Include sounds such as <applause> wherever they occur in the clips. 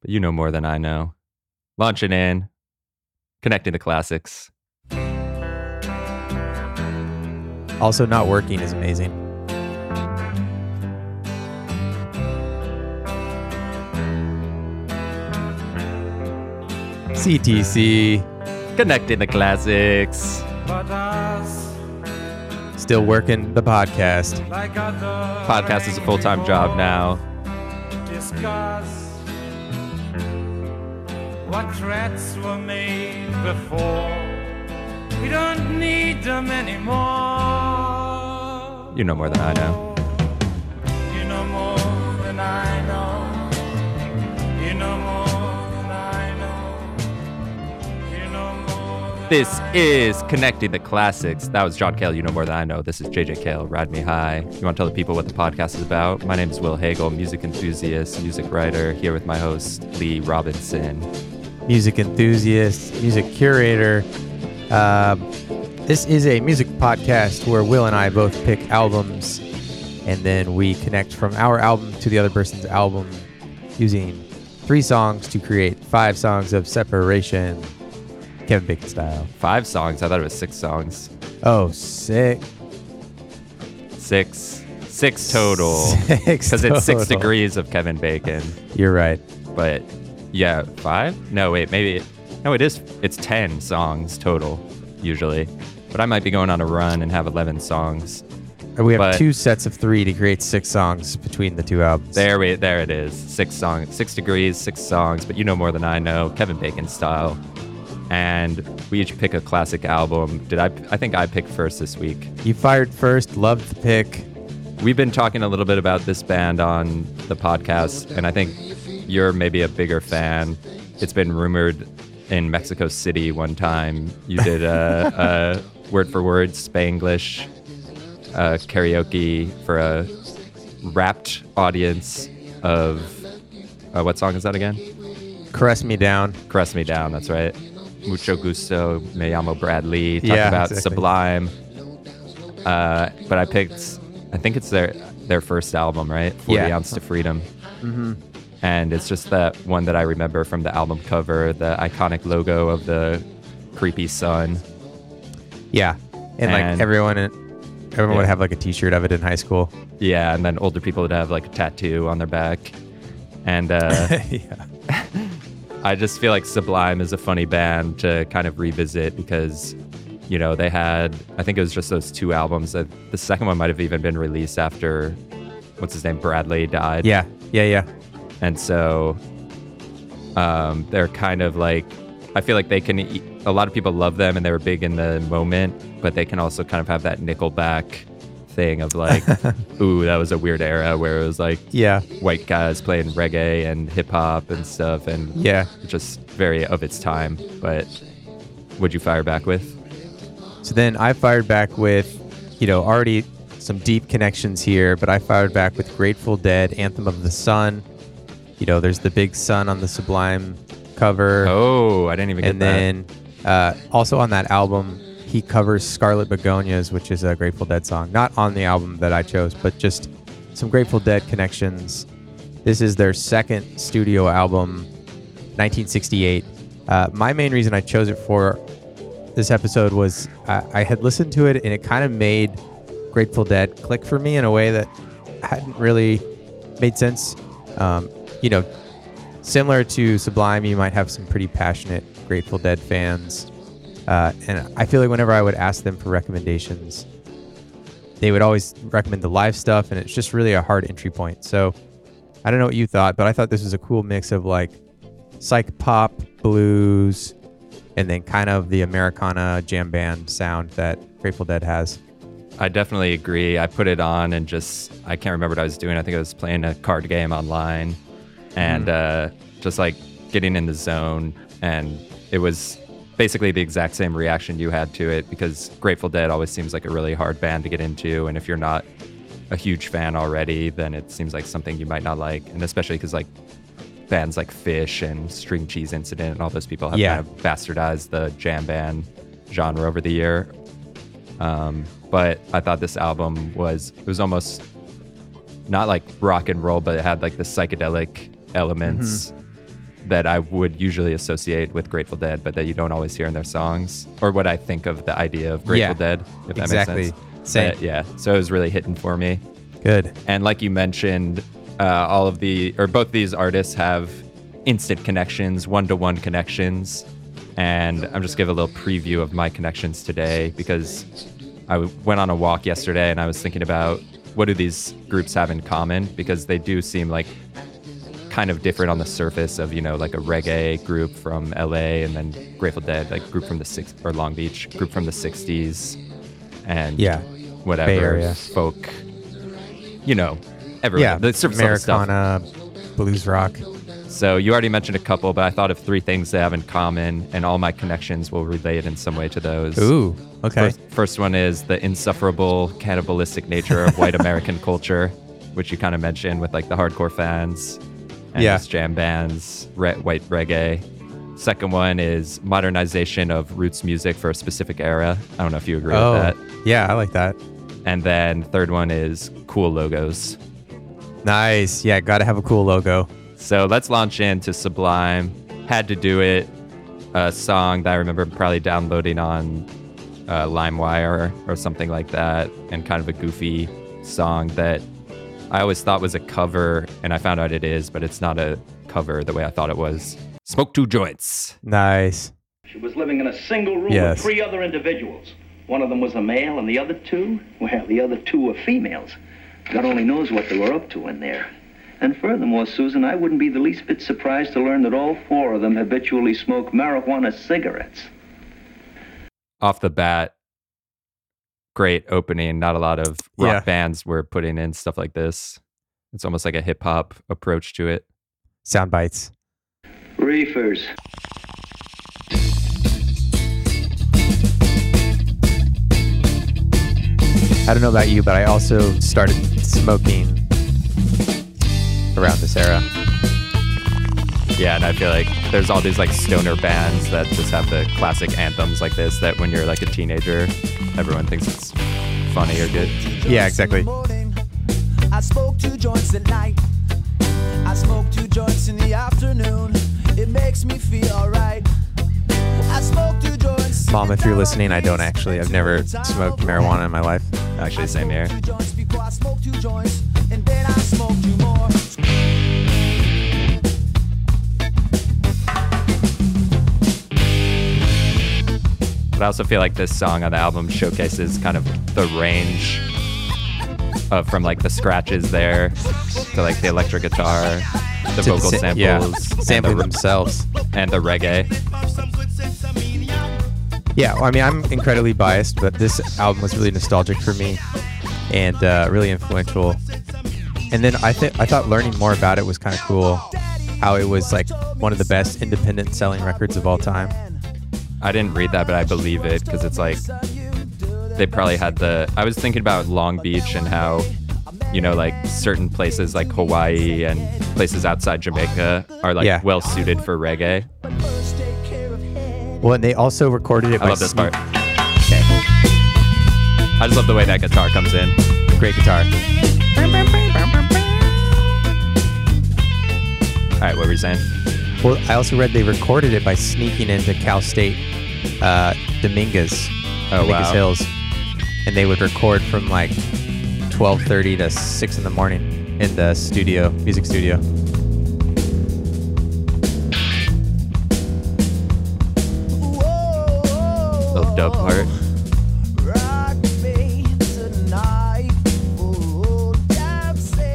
but you know more than I know. Launching in, connecting the classics. Also, not working is amazing. CTC, Connecting the classics. Still working the podcast. Podcast is a full time job now. What threats were made before. We don't need them anymore. You know more than I know. You know more than I know. You know more than I know. You know more than This is Connecting the Classics. That was John Cale. You know more than I know. This is JJ Cale. Ride me high. You want to tell the people what the podcast is about? My name is Will Hagle, music enthusiast, music writer, here with my host, Lee Robinson. Music enthusiast, music curator. Um, this is a music podcast where Will and I both pick albums and then we connect from our album to the other person's album using three songs to create five songs of separation. Kevin Bacon style. Five songs. I thought it was six songs. Oh, sick. Six. Six total. <laughs> Six Because it's six degrees of Kevin Bacon. You're right. But yeah, five? No, wait, maybe. No, it is. It's 10 songs total, usually. But I might be going on a run and have 11 songs. And we have But- two sets of three to create six songs between the two albums. There, we, there it is. Six songs, six degrees, six songs. But you know more than I know, Kevin Bacon style. And we each pick a classic album. Did I? I think I picked first this week. You fired first, loved the pick. We've been talking a little bit about this band on the podcast, and I think you're maybe a bigger fan. It's been rumored in Mexico City one time you did a, a <laughs> word for word Spanglish uh, karaoke for a rapt audience of uh, what song is that again? Caress me down. Caress Me Down, that's right. Mucho gusto, me llamo Bradley. Talk Yeah, about exactly. Sublime. Uh, but I picked, I think it's their their first album, right? 40 Yeah. Ounce to Freedom. And it's just that one that I remember from the album cover, the iconic logo of the creepy sun. Yeah, and, like And- everyone, everyone would have like a T-shirt of it in high school. Yeah, and then older people would have like a tattoo on their back. And uh, <laughs> yeah, I just feel like Sublime is a funny band to kind of revisit because, you know, they had, I think it was just those two albums. The second one might have even been released after, what's his name, Bradley died. yeah, yeah, yeah. And so um, they're kind of like, I feel like they can, A lot of people love them and they were big in the moment, but they can also kind of have that Nickelback thing of like, <laughs> ooh, that was a weird era where it was like, Yeah, white guys playing reggae and hip hop and stuff, and yeah. just very of its time. But would you fire back with? So then I fired back with, you know, already some deep connections here, but I fired back with Grateful Dead, Anthem of the Sun. You know, there's the big sun on the Sublime cover. Oh, I didn't even and get that. And then uh, also on that album, he covers Scarlet Begonias, which is a Grateful Dead song. Not on the album that I chose, but just some Grateful Dead connections. This is their second studio album, 1968. Uh, my main reason I chose it for this episode was I, I had listened to it and it kind of made Grateful Dead click for me in a way that hadn't really made sense. Um, you know, similar to Sublime, you might have some pretty passionate Grateful Dead fans. Uh, and I feel like whenever I would ask them for recommendations, they would always recommend the live stuff, and it's just really a hard entry point. So I don't know what you thought, but I thought this was a cool mix of like psych pop, blues, and then kind of the Americana jam band sound that Grateful Dead has. I definitely agree. I put it on and just I can't remember what I was doing. I think I was playing a card game online, and Mm-hmm. uh, just like getting in the zone. And it was basically the exact same reaction you had to it because Grateful Dead always seems like a really hard band to get into, and if you're not a huge fan already, then it seems like something you might not like, and especially because like bands like Phish and String Cheese Incident and all those people have Yeah. kind of bastardized the jam band genre over the year. Um, but I thought this album was it was almost not like rock and roll, but it had like the psychedelic elements that I would usually associate with Grateful Dead, but that you don't always hear in their songs, or what I think of the idea of Grateful Yeah, Dead, if that exactly. makes sense. Same. But yeah, so it was really hitting for me. Good. And like you mentioned, uh, all of the or both these artists have instant connections, one-to-one connections. And I'm just giving a little preview of my connections today because I went on a walk yesterday and I was thinking about what do these groups have in common because they do seem like kind of different on the surface of you know like a reggae group from LA and then Grateful Dead like group from the six or Long Beach group from the 60s and Yeah. whatever Bay Area. folk you know everywhere Yeah. the surface Americana, blues rock. so you already mentioned a couple but I thought of three things they have in common and all my connections will relate in some way to those Ooh. Okay. First, first one is the insufferable cannibalistic nature of white <laughs> American culture, which you kind of mentioned with like the hardcore fans and Yeah. jam bands, re- white reggae. Second one is modernization of roots music for a specific era. I don't know if you agree oh. with that. Yeah, I like that. And then third one is cool logos. Nice. Yeah, got to have a cool logo. So let's launch into Sublime. Had to do it. A song that I remember probably downloading on uh, LimeWire or something like that, and kind of a goofy song that I always thought was a cover, and I found out it is, but it's not a cover the way I thought it was. Smoke two joints. Nice. She was living in a single room Yes. with three other individuals. One of them was a male, and the other two, well, the other two were females. God only knows what they were up to in there. And furthermore, Susan, I wouldn't be the least bit surprised to learn that all four of them habitually smoke marijuana cigarettes. Off the bat, great opening. Not a lot of rock Yeah. bands were putting in stuff like this. It's almost like a hip hop approach to it. Sound bites. Reefers. I don't know about you, but I also started smoking around this era. Yeah, and I feel like there's all these like stoner bands that just have the classic anthems like this that when you're like a teenager, everyone thinks it's funny or good. Yeah, exactly. I smoke two joints at night. I smoke two joints in the afternoon. It makes me feel alright. I smoke two joints. Mom, if you're listening, I don't actually. I've never smoked marijuana in my life. Actually, same here. But I also feel like this song on the album showcases kind of the range of from like the scratches there to like the electric guitar, the To vocal sa- samples, yeah, sampling the, themselves. and the reggae. Yeah, well, I mean, I'm incredibly biased, but this album was really nostalgic for me and uh, really influential. And then I think I thought learning more about it was kind of cool. How it was like one of the best independent selling records of all time. I didn't read that, but I believe it because it's like they probably had the. I was thinking about Long Beach and how, you know, like certain places like Hawaii and places outside Jamaica are like Yeah. well suited for reggae. Well, and they also recorded it I by love this sneak- part. Okay. I just love the way that guitar comes in. Great guitar. All right, what were you saying? Well, I also read they recorded it by sneaking into Cal State uh, Dominguez, Oh, Dominguez wow. Hills, and they would record from like 12:30 to 6 in the morning in the studio, music studio. Little dub part.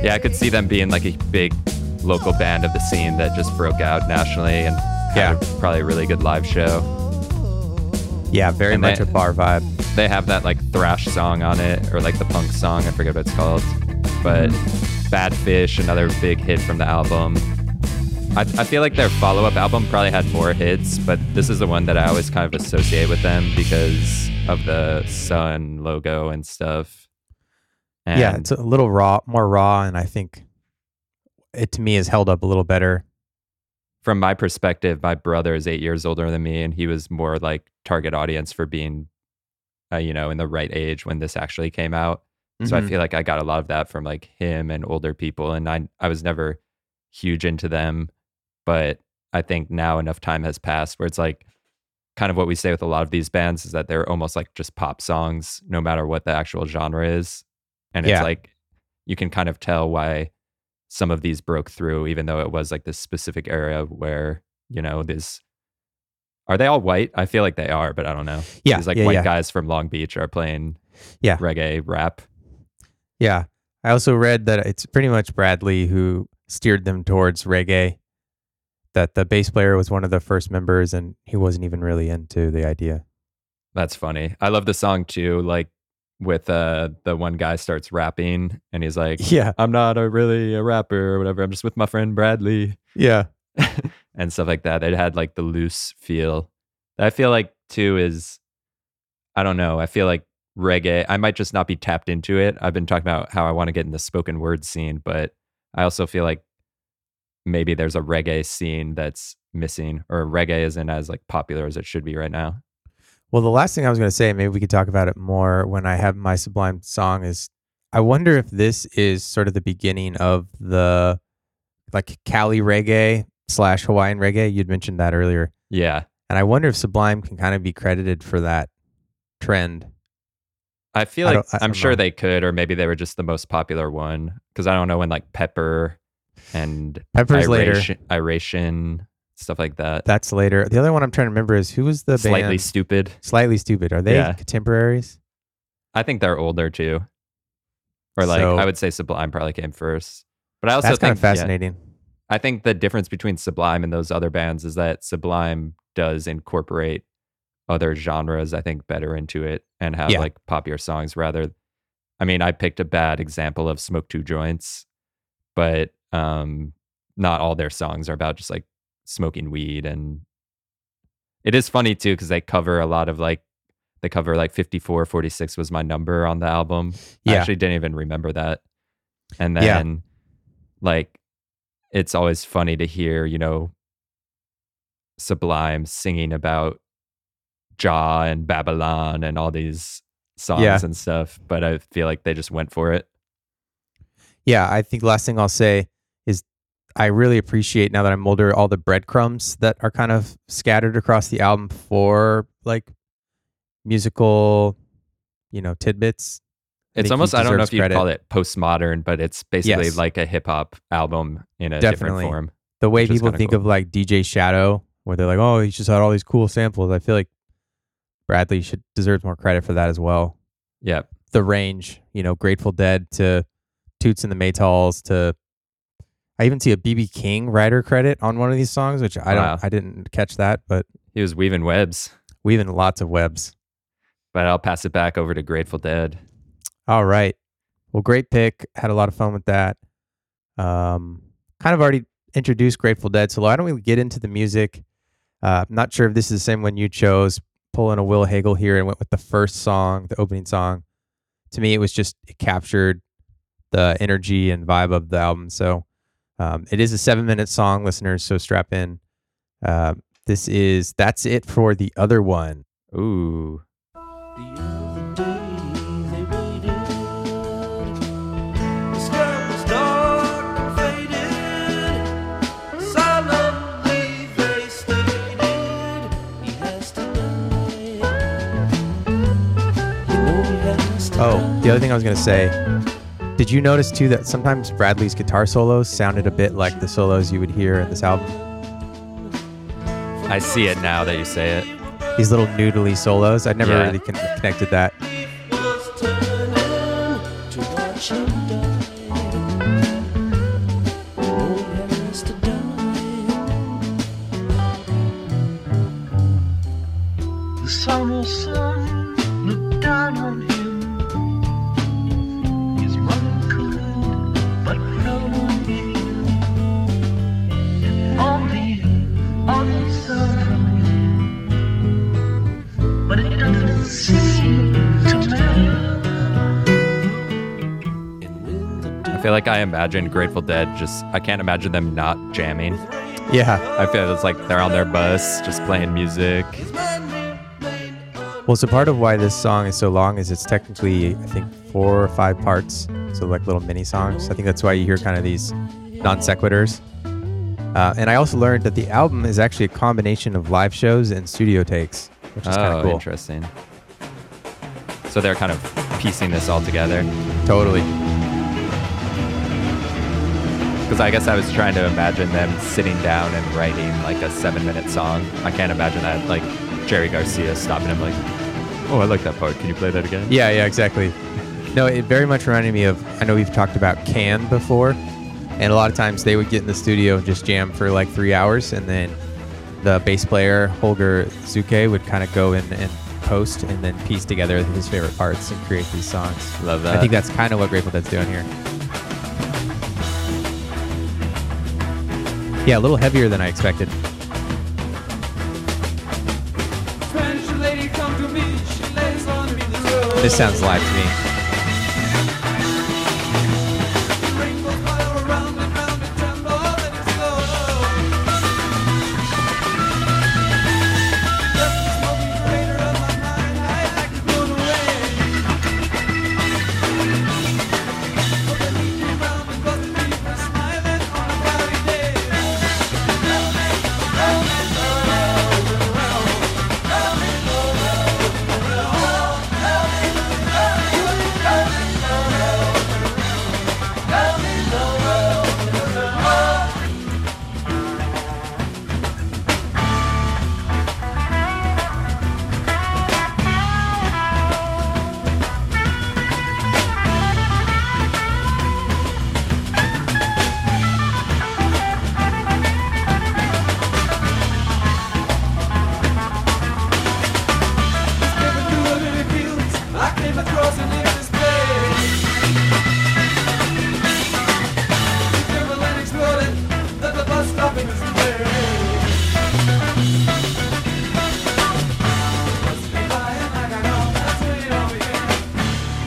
Yeah, I could see them being like a big local band of the scene that just broke out nationally and had Yeah. probably a really good live show. Yeah, very And much they- a bar vibe. They have that like thrash song on it or like the punk song, I forget what it's called. But mm-hmm. Bad Fish, another big hit from the album. I, I feel like their follow up album probably had more hits, but this is the one that I always kind of associate with them because of the sun logo and stuff. And yeah, it's a little raw, more raw, and I think it to me has held up a little better. from my perspective, my brother is eight years older than me, and he was more like target audience for being, uh, you know, in the right age when this actually came out. So I Mhm. feel like I got a lot of that from like him and older people, and I I was never huge into them, but I think now enough time has passed where it's like kind of what we say with a lot of these bands is that they're almost like just pop songs, no matter what the actual genre is. And it's like you can kind of tell why some of these broke through, even though it was like this specific area where, you know, this are they all white? I feel like they are, but I don't know. Yeah, These like yeah, white yeah. guys from Long Beach are playing Yeah. reggae rap. Yeah. I also read that it's pretty much Bradley who steered them towards reggae. That the bass player was one of the first members and he wasn't even really into the idea. That's funny. I love the song too, like with uh the one guy starts rapping and he's like, Yeah. I'm not a really a rapper or whatever. I'm just with my friend Bradley Yeah. <laughs> and stuff like that. It had like the loose feel. I feel like too is I don't know. I feel like reggae. I might just not be tapped into it. I've been talking about how I want to get in the spoken word scene, but I also feel like maybe there's a reggae scene that's missing or reggae isn't as like popular as it should be right now. Well, the last thing I was going to say, maybe we could talk about it more when I have my Sublime song is I wonder if this is sort of the beginning of the like Cali reggae slash Hawaiian reggae. You'd mentioned that earlier. Yeah. And I wonder if Sublime can kind of be credited for that trend. I feel like I I'm sure know. they could, or maybe they were just the most popular one. Because I don't know when like Pepper and Pepper's later. Iration, Iration, stuff like that. That's later. The other one I'm trying to remember is who was the Slightly band? stupid. Slightly Stoopid. Are they Yeah. contemporaries? I think they're older too. Or like So- I would say Sublime probably came first. But I also That's think kind of yeah, fascinating. I think the difference between Sublime and those other bands is that Sublime does incorporate other genres, I think, better into it and have Yeah. like popular songs rather. I mean, I picked a bad example of Smoke Two Joints, but um, not all their songs are about just like smoking weed. And it is funny too, because they cover a lot of like, they cover like 54, 46 was my number on the album. I Yeah. actually didn't even remember that. And Yeah. then, like, it's always funny to hear, you know, Sublime singing about Jah and Babylon and all these songs Yeah. and stuff. But I feel like they just went for it. Yeah, I think last thing I'll say I really appreciate now that I'm older all the breadcrumbs that are kind of scattered across the album for like musical, you know, tidbits. I It's almost, I don't know if you'd call it postmodern, but it's basically Yes. like a hip hop album in a Definitely. different form. The way people think cool. of like DJ Shadow, where they're like, "Oh, he's just had all these cool samples." I feel like Bradley should deserves more credit for that as well. Yeah. The range, you know, Grateful Dead to Toots and the Maytals to I even see a BB King writer credit on one of these songs, which I Wow. don't I didn't catch that, but He was weaving webs, weaving lots of webs. but I'll pass it back over to Grateful Dead. All right. Well, great pick. Had a lot of fun with that. Um, kind of already introduced Grateful Dead, so why don't we get into the music? Uh, I'm not sure if this is the same one you chose. Pulling a Will Hagle here and went with the first song, the opening song. To me, it was just it captured the energy and vibe of the album. So um, it is a seven minute song, listeners. So strap in. Uh, this is that's it for the other one. Ooh. The other day they waited. The sky was dark and faded. Solemnly they stated he has to die. You know he has to Oh, the other thing I was going to say did you notice too that sometimes Bradley's guitar solos sounded a bit like the solos you would hear in this album? I see it now that you say it. These little noodly solos. I never Yeah. really con- connected that. Imagine Grateful Dead just, I can't imagine them not jamming. Yeah. I feel it's like they're on their bus just playing music. Well, so part of why this song is so long is it's technically, I think, four or five parts. So like little mini songs. I think that's why you hear kind of these non sequiturs. Uh, and I also learned that the album is actually a combination of live shows and studio takes, which is kind Oh, of cool. interesting. So they're kind of piecing this all together. Totally. Because I guess I was trying to imagine them sitting down and writing like a seven minute song. I can't imagine that, like Jerry Garcia stopping him, like, oh, I like that part. Can you play that again? Yeah, yeah, exactly. No, it very much reminded me of. I know we've talked about Can before, and a lot of times they would get in the studio and just jam for like three hours, and then the bass player Holger Czukay would kind of go in and post and then piece together his favorite parts and create these songs. Love that. I think that's kind of what Grateful Dead's doing here. Yeah, a little heavier than I expected. Spanish lady come to me, she lays on me the road. This sounds live to me.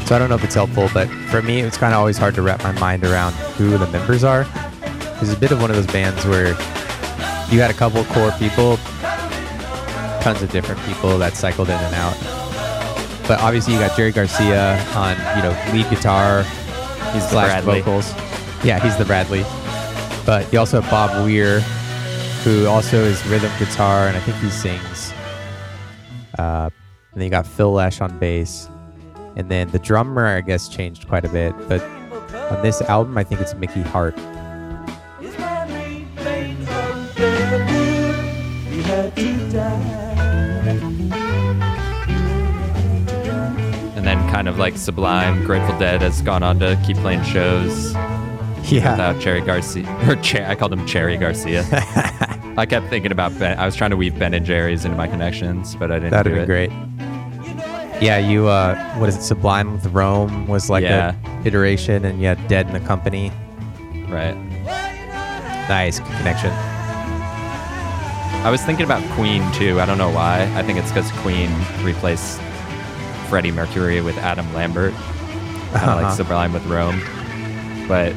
So I don't know if it's helpful, but for me, it's kind of always hard to wrap my mind around who the members are. It's a bit of one of those bands where you had a couple core people, tons of different people that cycled in and out. But obviously, you got Jerry Garcia on, you know, lead guitar, He's the slash Bradley. vocals. Yeah, he's the Bradley. But you also have Bob Weir, who also is rhythm guitar, and I think he sings. Uh, and then you got Phil Lesh on bass. And then the drummer, I guess, changed quite a bit. But on this album, I think it's Mickey Hart. His memory fades until he had to die. And then kind of like Sublime, Grateful Dead has gone on to keep playing shows Yeah. without uh, Cherry Garcia. Or Cher- I called him Cherry Garcia. <laughs> I kept thinking about Ben. I was trying to weave Ben and Jerry's into my connections, but I didn't That'd been it. great. Yeah, you, uh, what is it? Sublime with Rome was like Yeah. a iteration, and you had Dead in the Company. Right. Nice connection. I was thinking about Queen too. I don't know why. I think it's because Queen replaced Freddie Mercury with Adam Lambert, kind of Uh-huh. like Sublime with Rome. But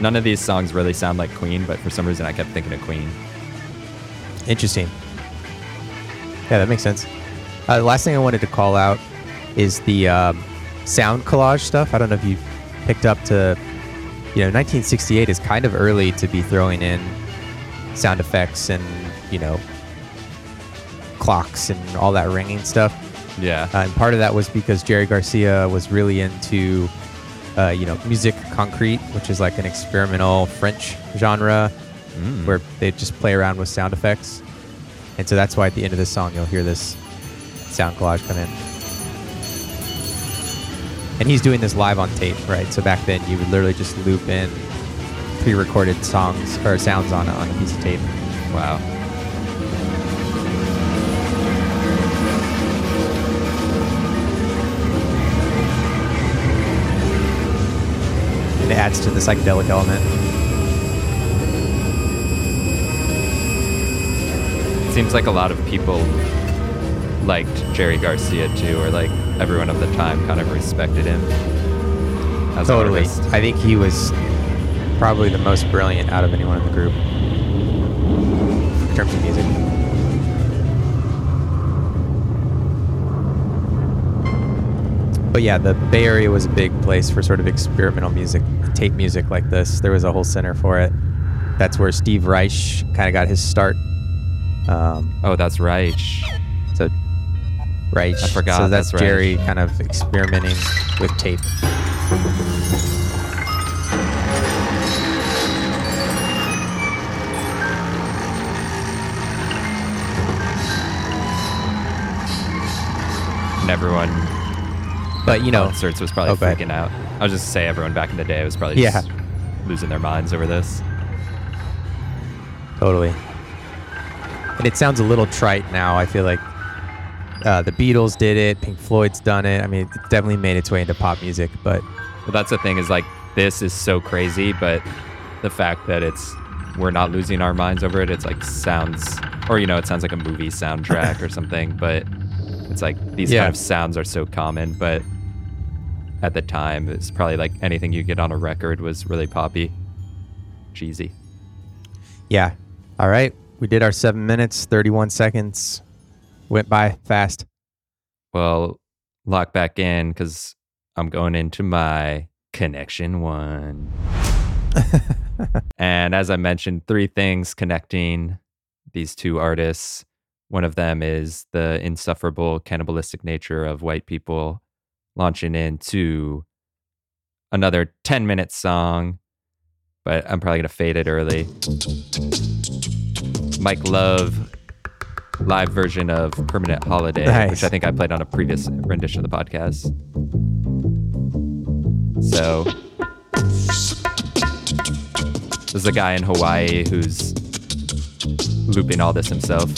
none of these songs really sound like Queen. But for some reason, I kept thinking of Queen. Interesting. Yeah, that makes sense. Uh, the last thing I wanted to call out is the um, sound collage stuff. I don't know if you picked up to, you know, 1968 is kind of early to be throwing in sound effects and, you know, clocks and all that ringing stuff. Yeah. Uh, and part of that was because Jerry Garcia was really into, uh, you know, musique concrète, which is like an experimental French genre Mm. where they just play around with sound effects. And so that's why at the end of this song, you'll hear this sound collage come in. And he's doing this live on tape, right? So back then, you would literally just loop in pre-recorded songs or sounds on a, on a piece of tape. Wow. It adds to the psychedelic element. It seems like a lot of people liked Jerry Garcia too, or like everyone of the time kind of respected him. Totally. I think he was probably the most brilliant out of anyone in the group in terms of music. But yeah, the Bay Area was a big place for sort of experimental music, tape music like this. There was a whole center for it. That's where Steve Reich kind of got his start. Um, Oh, that's right. so I forgot, So that's, that's. Jerry kind of experimenting with tape. And everyone But you know, concerts was probably Oh, freaking out. I was just say everyone back in the day was probably Yeah. losing their minds over this. Totally. And it sounds a little trite now. I feel like uh, the Beatles did it. Pink Floyd's done it. I mean, it definitely made its way into pop music. But But that's the thing is like this is so crazy, but the fact that it's we're not losing our minds over it, it's like sounds or you know, it sounds like a movie soundtrack or something, but it's like these Yeah. kind of sounds are so common, but at the time it's probably like anything you get on a record was really poppy. Cheesy. yeah. All right. We did our seven minutes, 31 seconds. Went by fast. Well, lock back in because I'm going into my connection one. <laughs> and as I mentioned, three things connecting these two artists. One of them is the insufferable cannibalistic nature of white people launching into another 10 minute song, but I'm probably going to fade it early. Mike Love live version of Permanent Holiday, Nice. which I think I played on a previous rendition of the podcast. So, there's a guy in Hawaii who's looping all this himself.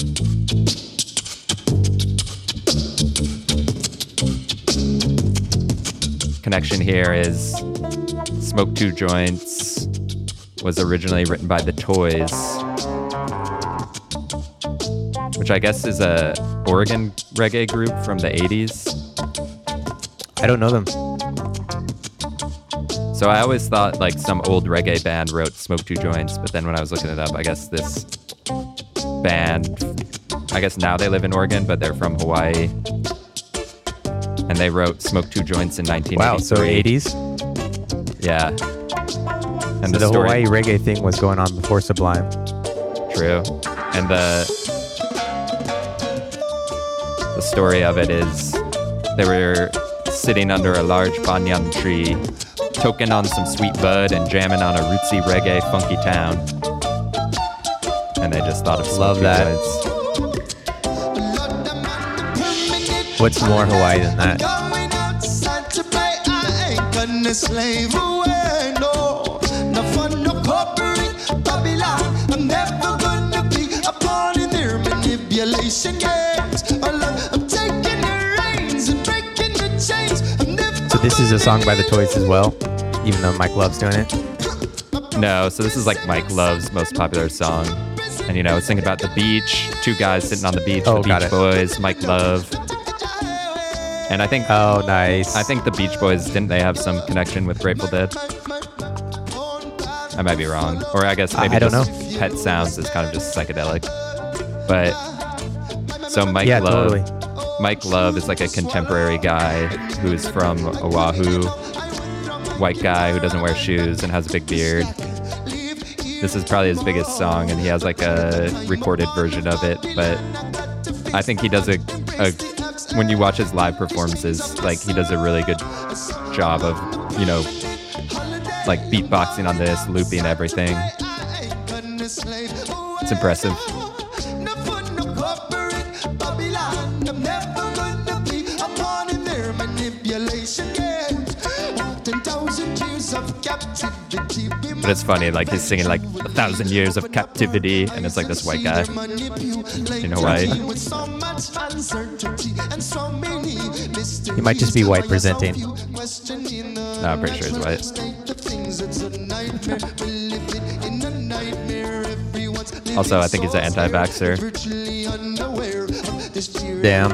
Connection here is Smoke Two Joints was originally written by The Toyes, which I guess is a Oregon reggae group from the 80s. I don't know them. So I always thought like some old reggae band wrote Smoke Two Joints, but then when I was looking it up, I guess this band, I guess now they live in Oregon, but they're from Hawaii. And they wrote Smoke Two Joints in 1983. Wow. So 80s. Yeah. And So the, the story, Hawaii reggae thing was going on before Sublime. True. And the the story of it is they were sitting under a large banyan tree, toking on some sweet bud and jamming on a rootsy reggae funky town. And they just thought of Love that. Joints. What's more Hawaii than that? This is a song by the Toyes as well, even though Mike Love's doing it. No, so this is like Mike Love's most popular song. And you know, it's thinking about the beach, two guys sitting on the beach, Oh, the Beach it. Boys, Mike Love. And I think Oh, nice. I think the Beach Boys didn't they have some connection with Grateful Dead? I might be wrong, or I guess maybe I don't know. Pet Sounds is kind of just psychedelic. But so Mike Yeah, Love, totally. Mike Love is like a contemporary guy who's from Oahu, white guy who doesn't wear shoes and has a big beard. This is probably his biggest song, and he has like a recorded version of it. But I think he does a, a when you watch his live performances, like he does a really good job of you know like beatboxing on this, looping everything. It's impressive. But it's funny, like he's singing like a thousand years of captivity, and it's like this white guy. in Hawaii. He might just be white presenting. No, I'm pretty sure he's white. Also, I think he's an anti-vaxxer. Damn.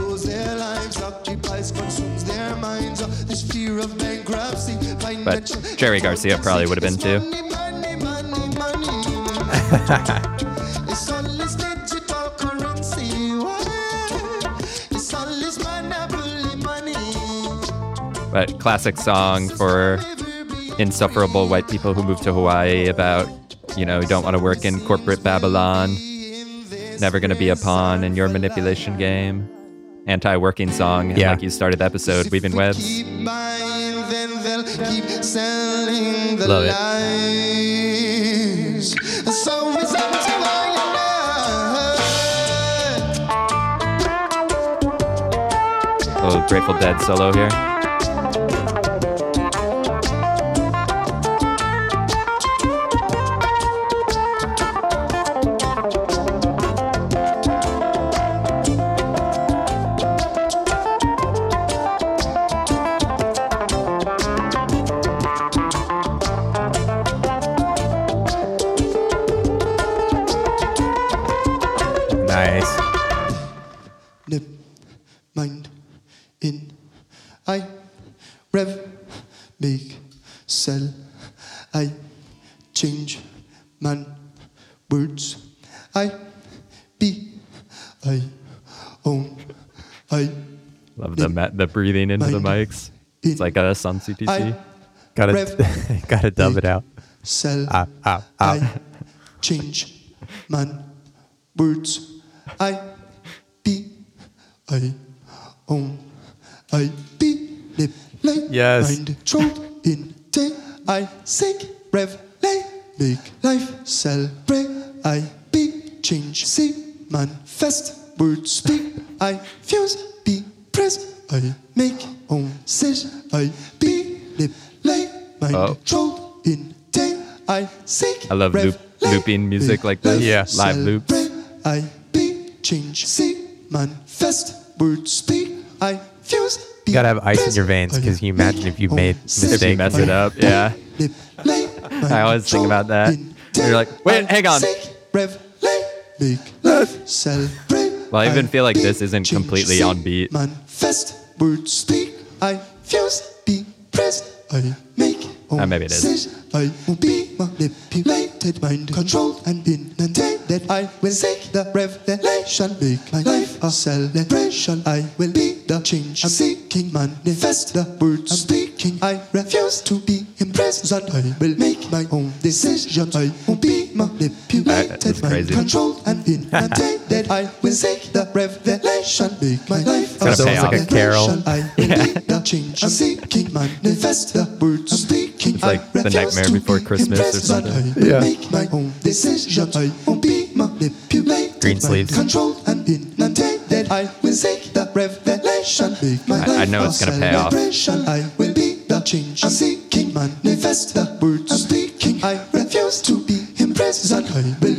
But Jerry Garcia probably would have been too. <laughs> But classic song for insufferable white people who moved to Hawaii about You know, don't want to work in corporate Babylon. Never going to be a pawn in your manipulation game. Anti-working song, and Yeah. like you started the episode, weaving webs. Keep buying, then they'll keep selling the Love it. Grateful Dead solo here. The breathing into the mics. It's like a Sun CTC. Gotta Rev. <laughs> gotta dub it out. sell, Ah, ah, ah. I, change, man, words, I, be, I, own, I, be, lip, lay, Yes. mind, troll, in, take, I, sink, rev, lay, make, life, celebrate, I, be, change, see, manifest, words, speak, I, fuse, be, press, I, make, own, sit, oh. I, be, lip, lay, mind, Oh. troll, in, take, I, sink, I love loop- looping music like this. Yeah. Live loops. celebrate, I be change, see, manifest, words speak, I fuse. You gotta have ice in your veins because you imagine if you made If you mistake. mess it up, yeah. <laughs> I always think about that. You're like, wait, hang on. Rev, lay, make, life, celebrate. Well, I even feel like this isn't completely on beat. Manifest, words speak, I fuse, be pressed, I make. Ah, maybe it is. Sit, I will be manipulated, mind controlled, and inundated. I will seek the revelation, make my life a celebration. I will be the change I'm seeking, manifest the words I'm speaking. I refuse to be imprisoned. I will make my own decisions. I will be manipulated, that's mind crazy. controlled, and inundated. I will seek the revelation, make my life gonna a pay celebration. Like. I will be the change <laughs> I'm seeking, manifest the words I'm speaking. It's like The Nightmare Before Christmas or something. Yeah. Make my own decisions. I won't be manipulated. Green sleeves. Controlled and inundated. I will seek the revelation. My I- I know it's gonna pay off. I will be the change I'm seeking. Manifest the words I'm speaking. I refuse to be imprisoned. I will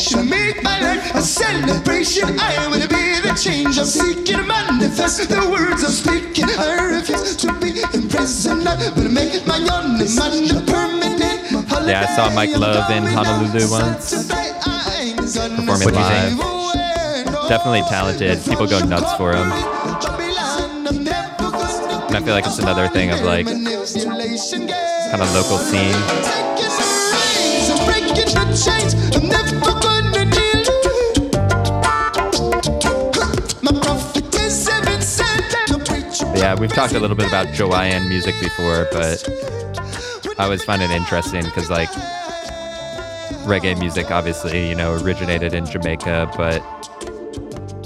revelation, make my life a celebration. I will be the change I'm seeking, manifest the words I'm speaking. I refuse to be imprisoned. I will make my own demand a permanent. Yeah, I saw Mike Love in Honolulu once, performing Performing live. Definitely talented. People go nuts for him. And I feel like it's another thing of, like, kind of local scene. Yeah, we've talked a little bit about Joanne music before, but I always find it interesting because, like, reggae music obviously, you know, originated in Jamaica, but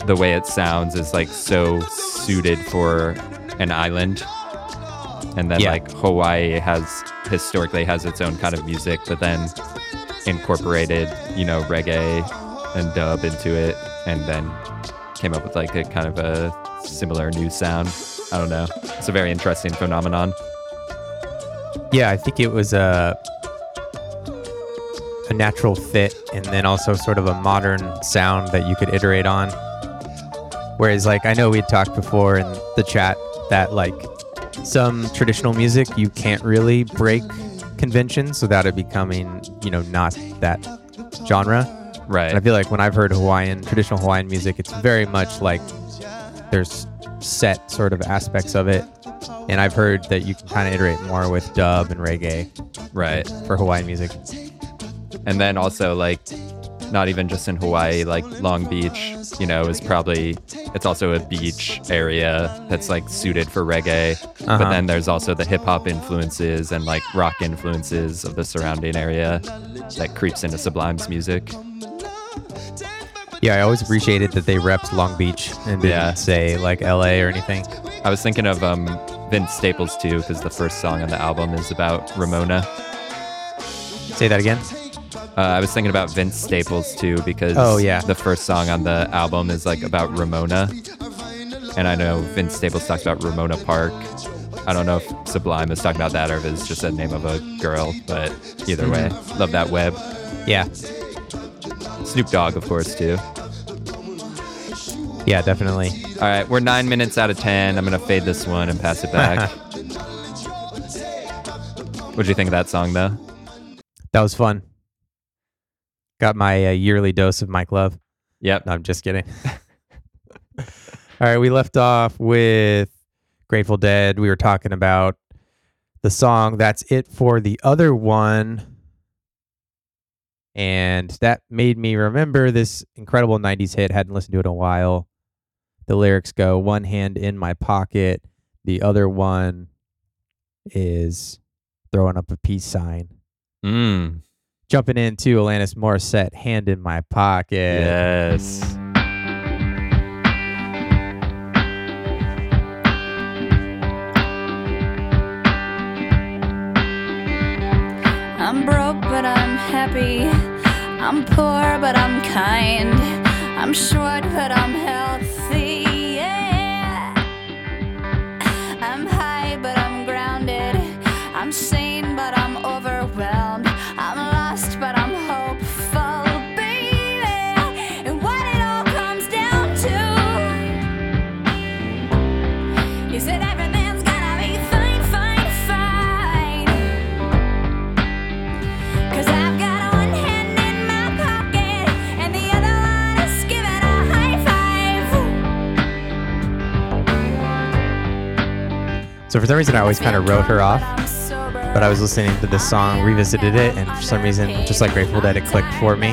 the way it sounds is like so suited for an island. And then, Yeah. like, Hawaii has historically has its own kind of music, but then incorporated, you know, reggae and dub into it, and then came up with like a kind of a similar new sound. I don't know. It's a very interesting phenomenon. Yeah, I think it was a a natural fit, and then also sort of a modern sound that you could iterate on. Whereas, like, I know we talked before in the chat that like some traditional music you can't really break conventions without it becoming, you know, not that genre. Right. And I feel like when I've heard Hawaiian, traditional Hawaiian music, it's very much like there's set sort of aspects of it. And I've heard that you can kind of iterate more with dub and reggae right. for Hawaiian music. And then also like not even just in Hawaii, like Long Beach, you know, is probably it's also a beach area that's like suited for reggae. Uh-huh. But then there's also the hip hop influences and like rock influences of the surrounding area that creeps into Sublime's music. Yeah, I always appreciated that they repped Long Beach and didn't Yeah. say like LA or anything. I was thinking of um, Vince Staples too, because the first song on the album is about Ramona. Say that again. Uh, I was thinking about Vince Staples too because Oh, yeah. the first song on the album is like about Ramona, and I know Vince Staples talks about Ramona Park. I don't know if Sublime is talking about that or if it's just a name of a girl, but either way, Mm-hmm. love that web. Yeah, Snoop Dogg, of course, too. yeah, definitely. All right, we're nine minutes out of ten. I'm gonna fade this one and pass it back. <laughs> What'd you think of that song, though? That was fun. Got my uh, yearly dose of Mike Love. Yep. No, I'm just kidding. <laughs> All right, we left off with Grateful Dead. We were talking about the song That's It for the Other One. And that made me remember this incredible 90s hit. Hadn't listened to it in a while. The lyrics go one hand in my pocket, the other one is throwing up a peace sign. Mm. Jumping into Alanis Morissette, hand in my pocket. Yes. Happy. I'm poor, but I'm kind. I'm short, but I'm healthy. So for some reason, I always kind of wrote her off. But I was listening to this song, revisited it, and for some reason, just like Grateful Dead, it clicked for me.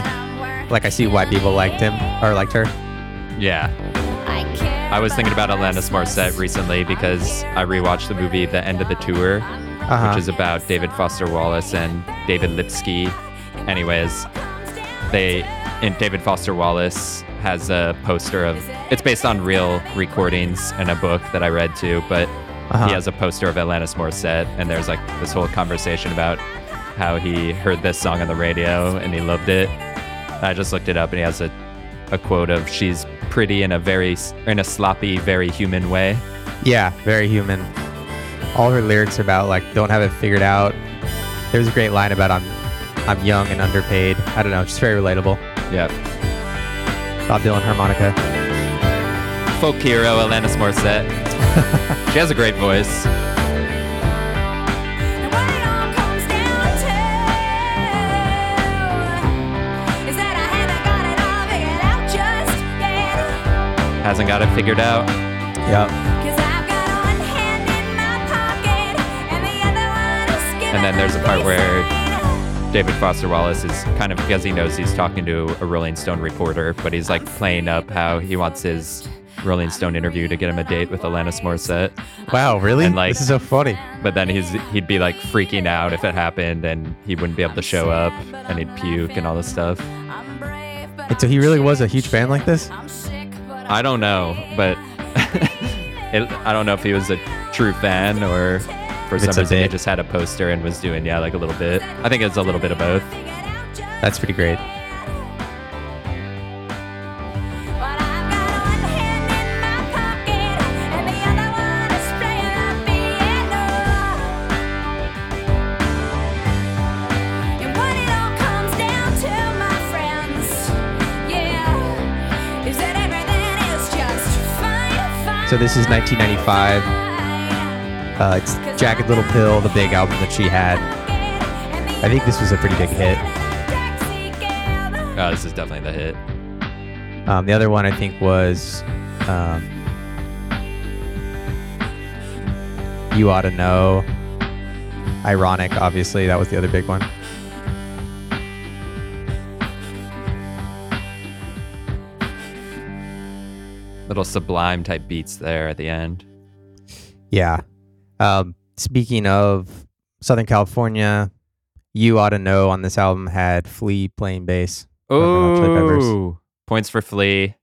Like I see why people liked him or liked her. Yeah. I was thinking about Alanis Morissette recently because I rewatched the movie The End of the Tour, Uh-huh. which is about David Foster Wallace and David Lipsky. Anyways, they and David Foster Wallace has a poster of it's based on real recordings and a book that I read too, but Uh-huh. he has a poster of Alanis Morissette and there's like this whole conversation about how he heard this song on the radio and he loved it. I just looked it up and he has a, a quote of she's pretty in a very in a sloppy, very human way. Yeah, very human. All her lyrics are about like don't have it figured out. There's a great line about I'm I'm young and underpaid. I don't know, just very relatable. Yeah. Bob Dylan harmonica. Folk hero Alanis Morissette. <laughs> she has a great voice. And what it all comes down to is that I haven't got it all figured out just yet. Hasn't got it figured out. Yep. Cause I've got one hand in my pocket and the other one is giving And then there's a part where. David Foster Wallace is kind of because he knows he's talking to a Rolling Stone reporter, but he's like playing up how he wants his Rolling Stone interview to get him a date with Alanis Morissette. Wow, really? And, like- this is so funny. But then he's he'd be like freaking out if it happened, and he wouldn't be able to show up, and he'd puke and all this stuff. I'm brave, but And so he really was a huge fan like this? I'm sick, but I don't know, but <laughs> it, I don't know if he was a true fan or for some reason he just had a poster and was doing yeah like a little bit. I think it's a little bit of both. That's pretty great. So this is 1995. Uh, it's Jagged Little Pill, the big album that she had. I think this was a pretty big hit. Oh, this is definitely the hit. Um, the other one I think was um, You Ought to Know. Ironic, obviously. That was the other big one. Little sublime type beats there at the end. Yeah. Um, speaking of Southern California, you ought to know on this album had Flea playing bass. Red Hot Chili Peppers. Oh, points for Flea.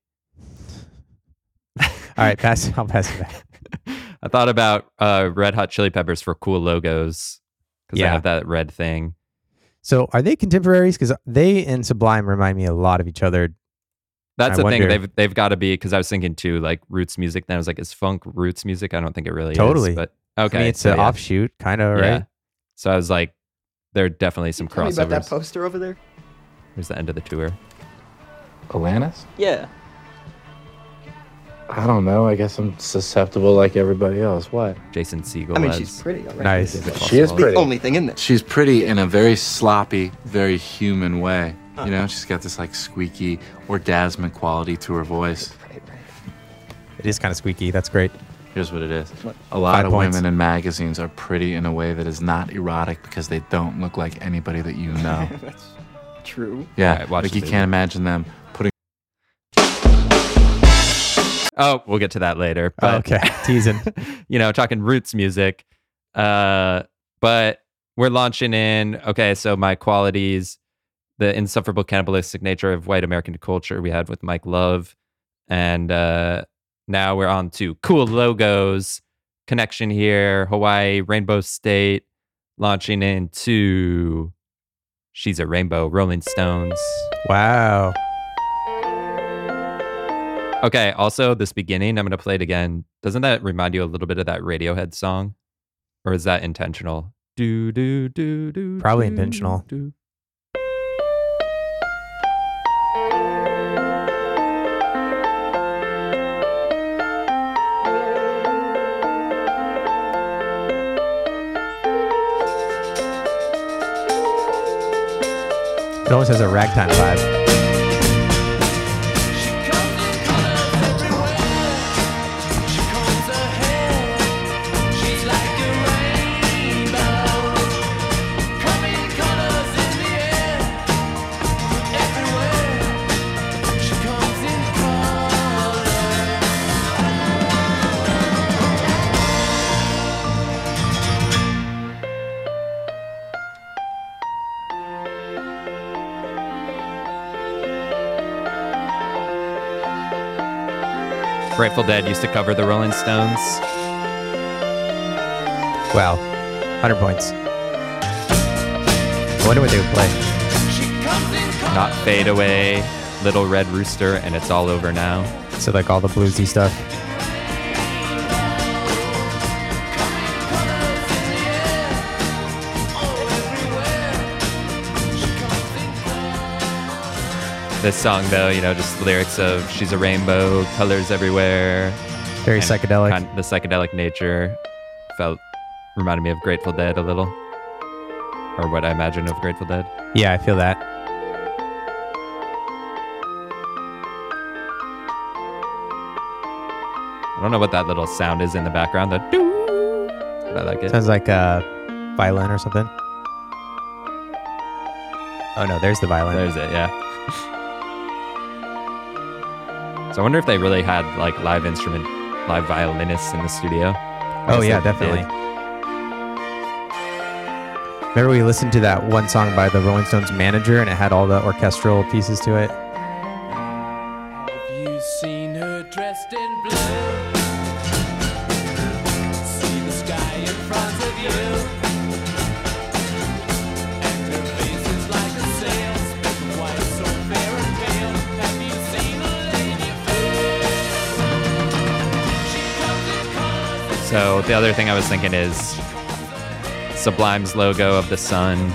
All right, pass. I'll pass it back. <laughs> I thought about uh, Red Hot Chili Peppers for cool logos because they have that red thing. So, are they contemporaries? Because they and Sublime remind me a lot of each other. That's I the thing. They've they've got to be because I was thinking too, like roots music. Then I was like, is funk roots music? I don't think it really Totally. is. But I okay, mean, it's so an yeah. offshoot, kind of, Yeah. right? So I was like, there are definitely some Tell me about that poster over there. Here's the end of the tour. Alanis? Yeah. I don't know. I guess I'm susceptible like everybody else. What? Jason Segel. I mean, she's pretty. All right. Nice. She is The only thing in there. She's pretty in a very sloppy, very human way. You know, she's got this like squeaky orgasmic quality to her voice. Right, right. It is kind of squeaky. That's great. Here's what it is. A lot Five of points. women in magazines are pretty in a way that is not erotic because they don't look like anybody that you know. <laughs> That's true. Yeah, Alright, watch like the you video. can't imagine them putting Oh, we'll get to that later. But okay, <laughs> teasing. <laughs> you know, talking roots music. Uh, but we're launching in. Okay, so my qualities, the insufferable cannibalistic nature of white American culture we had with Mike Love, and uh, now we're on to cool logos. Connection here, Hawaii, Rainbow State, launching into She's a Rainbow, Rolling Stones. Wow. Okay, also this beginning, I'm gonna play it again. Doesn't that remind you a little bit of that Radiohead song? Or is that intentional? Do do do do. Probably do, intentional. do. It always has a ragtime vibe. Grateful Dead used to cover the Rolling Stones. Wow. 100 points. I wonder what they would play. Not Fade Away, Little Red Rooster, and It's All Over Now. So, like all the bluesy stuff. This song, though, you know, just lyrics of She's a Rainbow, colors everywhere. Very psychedelic. kind- the psychedelic nature felt, reminded me of Grateful Dead a little. Or what I imagine of Grateful Dead. Yeah, I feel that. I don't know what that little sound is in the background. The doo. I like it. Sounds like a violin or something. Oh no, there's the violin. There's it, yeah. I wonder if they really had like live instrument, live violinists in the studio. Oh yeah, definitely. did. Remember we listened to that one song by the Rolling Stones manager and it had all the orchestral pieces to it? Other thing I was thinking is Sublime's logo of the sun.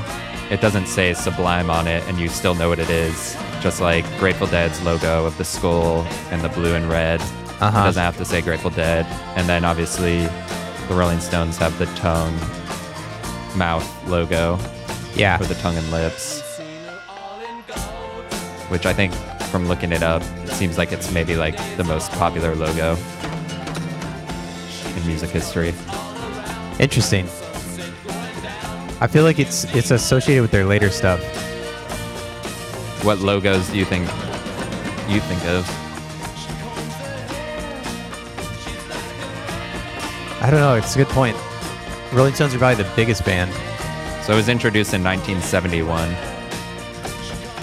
It doesn't say Sublime on it, and you still know what it is. Just like Grateful Dead's logo of the skull and the blue and red. Uh-huh. doesn't have to say Grateful Dead. And then obviously the Rolling Stones have the tongue, mouth logo Yeah. for the tongue and lips, seen her all in gold. which I think from looking it up, it seems like it's maybe like the most popular logo in music history. Interesting. I feel like it's it's associated with their later stuff. What logos do you think you think of? I don't know. It's a good point. Rolling Stones are probably the biggest band. So it was introduced in 1971.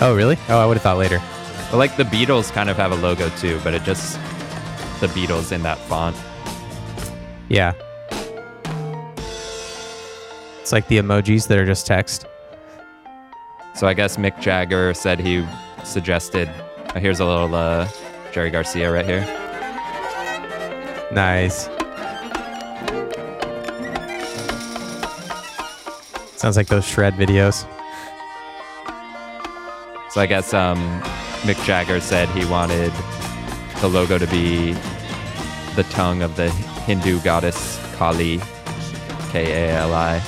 Oh, really? Oh, I would have thought later. But like the Beatles kind of have a logo too, but it just the Beatles in that font. Yeah. It's like the emojis that are just text. So I guess Mick Jagger said he suggested. uh, Here's a little uh, Jerry Garcia right here. Nice. Sounds like those shred videos. So I guess um, Mick Jagger said he wanted the logo to be the tongue of the Hindu goddess Kali, K A L I.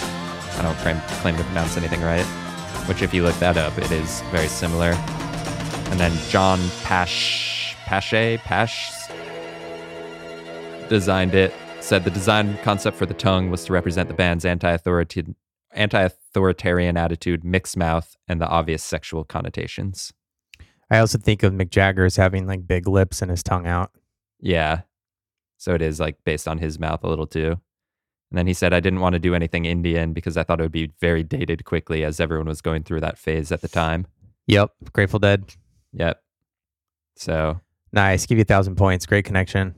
I don't claim, claim to pronounce anything right, which if you look that up, it is very similar. And then John Pash, Pache, Pash designed it. Said the design concept for the tongue was to represent the band's anti-authority, anti-authoritarian attitude, mixed mouth, and the obvious sexual connotations. I also think of Mick Jagger as having like big lips and his tongue out. Yeah. So it is like based on his mouth a little too. And then he said, I didn't want to do anything Indian because I thought it would be very dated quickly as everyone was going through that phase at the time. Yep. Grateful Dead. Yep. So, Nice. Give you a thousand points. Great connection.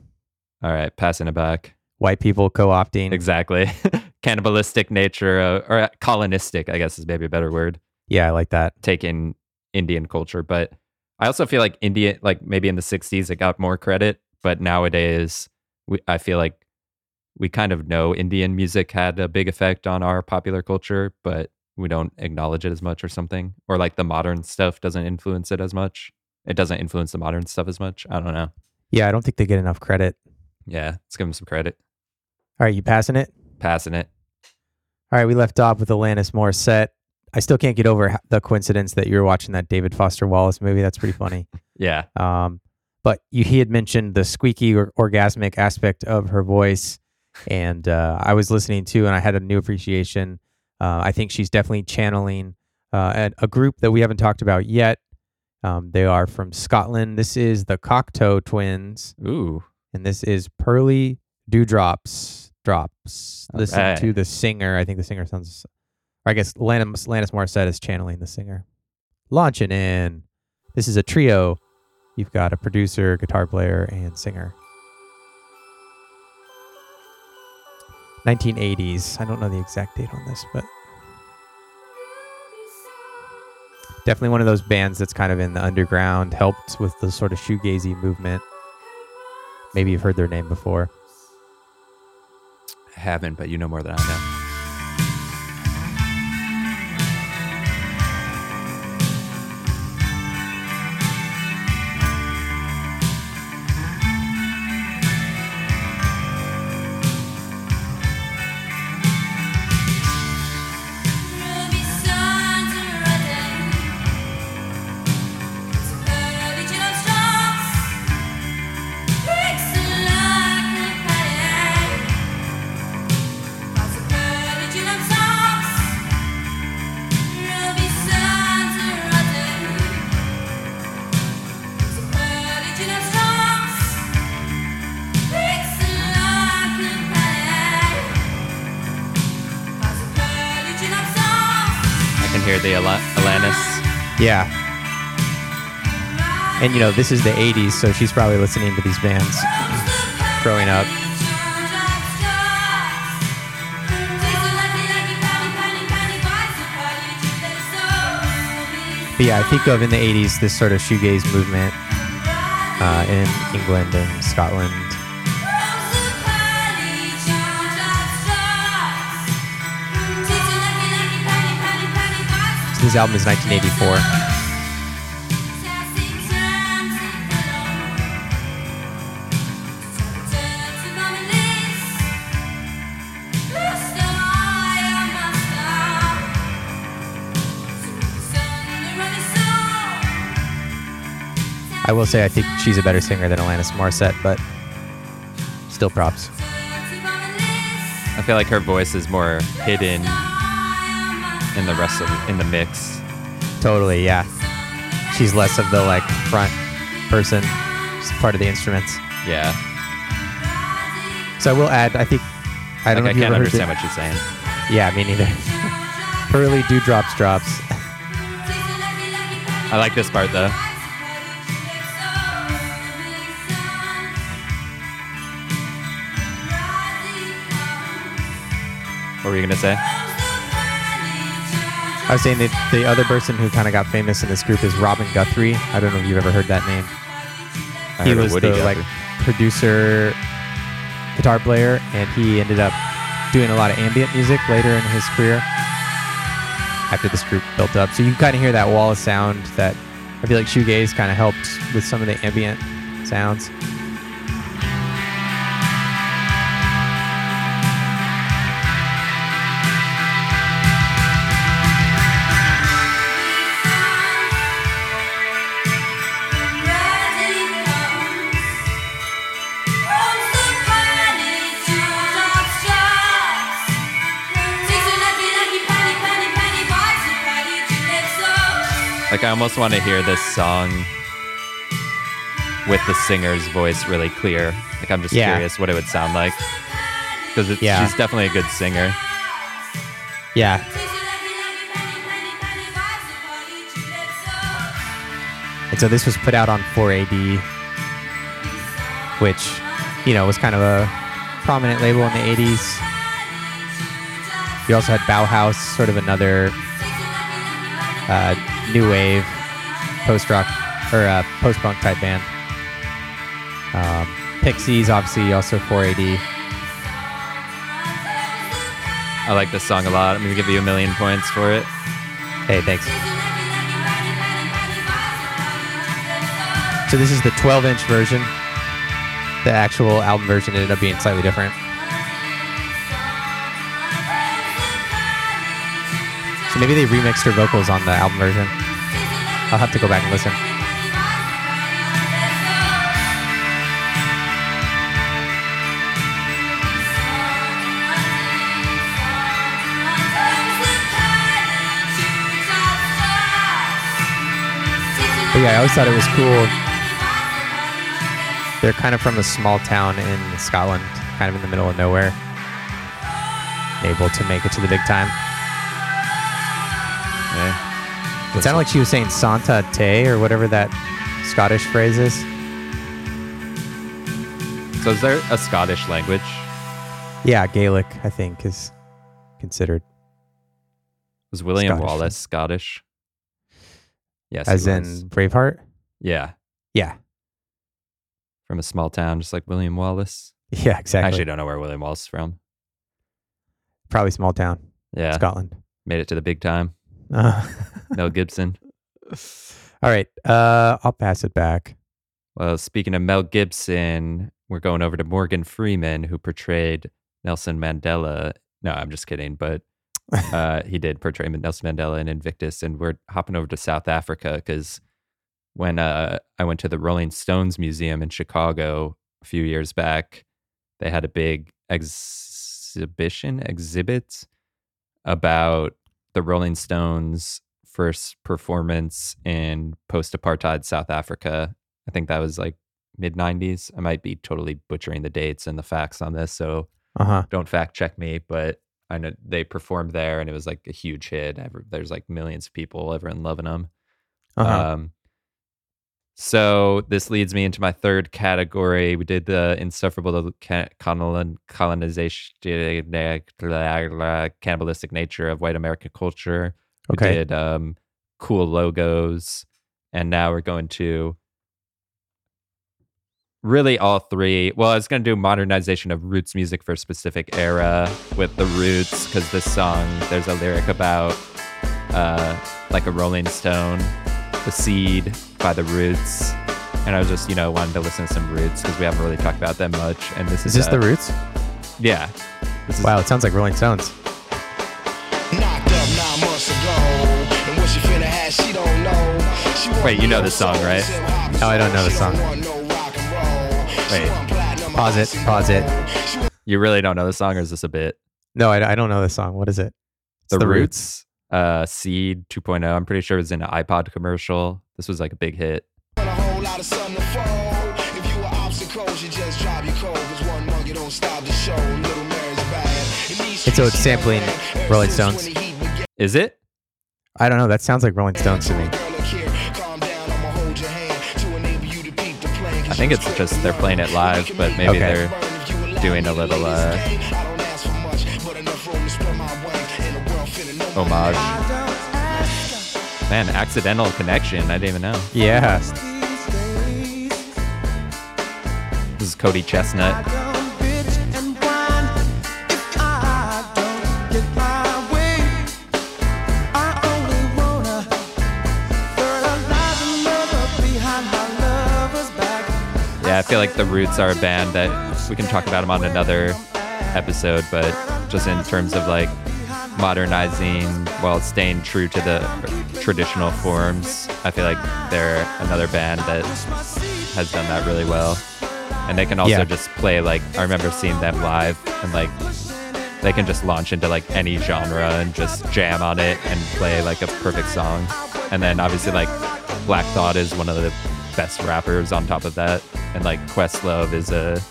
all right, passing it back. White people co opting. Exactly. <laughs> Cannibalistic nature, uh, or colonistic, I guess is maybe a better word, Yeah, I like that. taking Indian culture. But I also feel like India, like maybe in the 60s, it got more credit. But nowadays, we, I feel like we kind of know Indian music had a big effect on our popular culture, but we don't acknowledge it as much or something. Or like the modern stuff doesn't influence it as much. It doesn't influence the modern stuff as much. I don't know. Yeah, I don't think they get enough credit. Yeah, let's give them some credit. All right, you passing it? Passing it. All right, we left off with Alanis Morissette. I still can't get over the coincidence that you were watching that David Foster Wallace movie. That's pretty funny. <laughs> Yeah. Um, but you, he had mentioned the squeaky or orgasmic aspect of her voice, and uh, I was listening to, and I had a new appreciation. Uh, I think she's definitely channeling uh, a, group that we haven't talked about yet. Um, they are from Scotland. This is the Cocteau Twins, Ooh. and this is Pearly Dewdrops. Drops. Listen right. to the singer. I think the singer sounds. Or I guess Lannis, Lannis Morissette is channeling the singer. Launching in. This is a trio. You've got a producer, guitar player, and singer. 1980s. I don't know the exact date on this, but definitely one of those bands that's kind of in the underground, helped with the sort of shoegazy movement. Maybe you've heard their name before. I haven't, but you know more than I know. And you know, this is the 80s, so she's probably listening to these bands growing up. But yeah, I think of in the 80s this sort of shoegaze movement uh, in England and Scotland. This album is 1984. I will say I think she's a better singer than Alanis Morissette, but still props. I feel like her voice is more hidden in the rest of in the mix. Totally, yeah. She's less of the like front person, she's part of the instruments. Yeah. So I will add, I think I don't like, know I can't understand what she's saying. Yeah, me neither. <laughs> Pearly dewdrops drops. I like this part though. Were you gonna say? I was saying that the other person who kind of got famous in this group is Robin Guthrie. I don't know if you've ever heard that name. I he was the like producer, guitar player, and he ended up doing a lot of ambient music later in his career. After this group built up, so you can kind of hear that wall of sound that I feel like shoegaze kind of helped with some of the ambient sounds. I almost want to hear this song with the singer's voice really clear. Like I'm just Yeah. curious what it would sound like because Yeah. she's definitely a good singer. Yeah, and so this was put out on 4AD, which you know was kind of a prominent label in the 80s. You also had Bauhaus, sort of another uh, new wave post rock or uh, post punk type band. Um, Pixies, obviously, also 4AD. I like this song a lot. I'm gonna give you a million points for it. Hey, thanks. So this is the 12 inch version. The actual album version ended up being slightly different. So maybe they remixed her vocals on the album version. I'll have to go back and listen. But yeah, I always thought it was cool. They're kind of from a small town in Scotland, kind of in the middle of nowhere. Able to make it to the big time. It sounded like she was saying Santa Te or whatever that Scottish phrase is. So is there a Scottish language? Yeah, Gaelic, I think, is considered. Was William Scottish. Wallace Scottish? Yes. As in was. Braveheart? yeah, Yeah. from a small town, just like William Wallace. <laughs> Yeah, exactly. I actually don't know where William Wallace is from. Probably small town, Yeah, Scotland. made it to the big time. Uh, <laughs> Mel Gibson. all right. Uh, I'll pass it back. Well, speaking of Mel Gibson, we're going over to Morgan Freeman, who portrayed Nelson Mandela. No, I'm just kidding, but <laughs> uh, he did portray Nelson Mandela in Invictus, and we're hopping over to South Africa because when uh, I went to the Rolling Stones Museum in Chicago a few years back, they had a big exhibition exhibit about the Rolling Stones' first performance in post-apartheid South Africa. I think that was like mid 90s. I might be totally butchering the dates and the facts on this, so Uh huh. don't fact check me, but I know they performed there and it was like a huge hit. There's like millions of people, everyone loving them. Uh-huh. Um, so this leads me into my third category. We did the insufferable colonization, cannibalistic nature of white American culture. Okay. We did um, cool logos, and now we're going to really all three. Well, I was going to do modernization of roots music for a specific era with the roots because this song there's a lyric about uh, like a Rolling Stone, the seed by the Roots. And I was just, you know, wanted to listen to some Roots because we haven't really talked about them much. And this is, Is this uh, the Roots? Yeah. This is Wow, it sounds like Rolling Stones. Knocked up nine months ago. And what she finna have, she don't know. She want Wait, you know this song, right? No, I don't know the song. want no rock and roll. She Wait. Pause it. Pause it. You really don't know the song, or is this a bit? No, I, I don't know the song. What is it? It's The, Roots, uh, Seed 2.0. I'm pretty sure it was in an iPod commercial. This was like a big hit. Want a whole lot of sun to fall. If you were obstacles, you just drop your cold. Cause one monkey don't stop the show. Little Mary's bad. So it's sampling Rolling Stones. Is it? I don't know. That sounds like Rolling Stones to me. I think it's just they're playing it live, but maybe Okay. they're doing a little uh, homage. Man, accidental connection. I didn't even know. Yeah. This is Cody ChesnuTT. Yeah, I feel like the Roots are a band that we can talk about them on another episode, but just in terms of like modernizing while staying true to the traditional forms, I feel like they're another band that has done that really well. And they can also Yeah. just play like I remember seeing them live and like they can just launch into like any genre and just jam on it and play like a perfect song. And then obviously like Black Thought is one of the best rappers on top of that. And like Questlove is a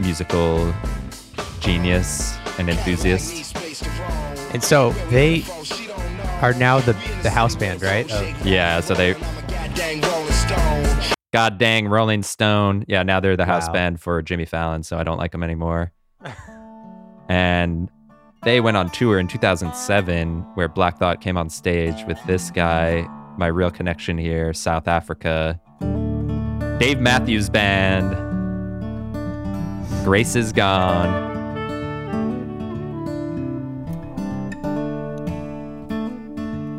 musical genius and enthusiast. And so they are now the the house band, right? Of- Yeah, so they God dang Rolling Stone. Yeah, now they're the house Wow. band for Jimmy Fallon, so I don't like them anymore. and they went on tour in 2007 where Black Thought came on stage with this guy, my real connection here, South Africa. Dave Matthews Band. Grace is gone.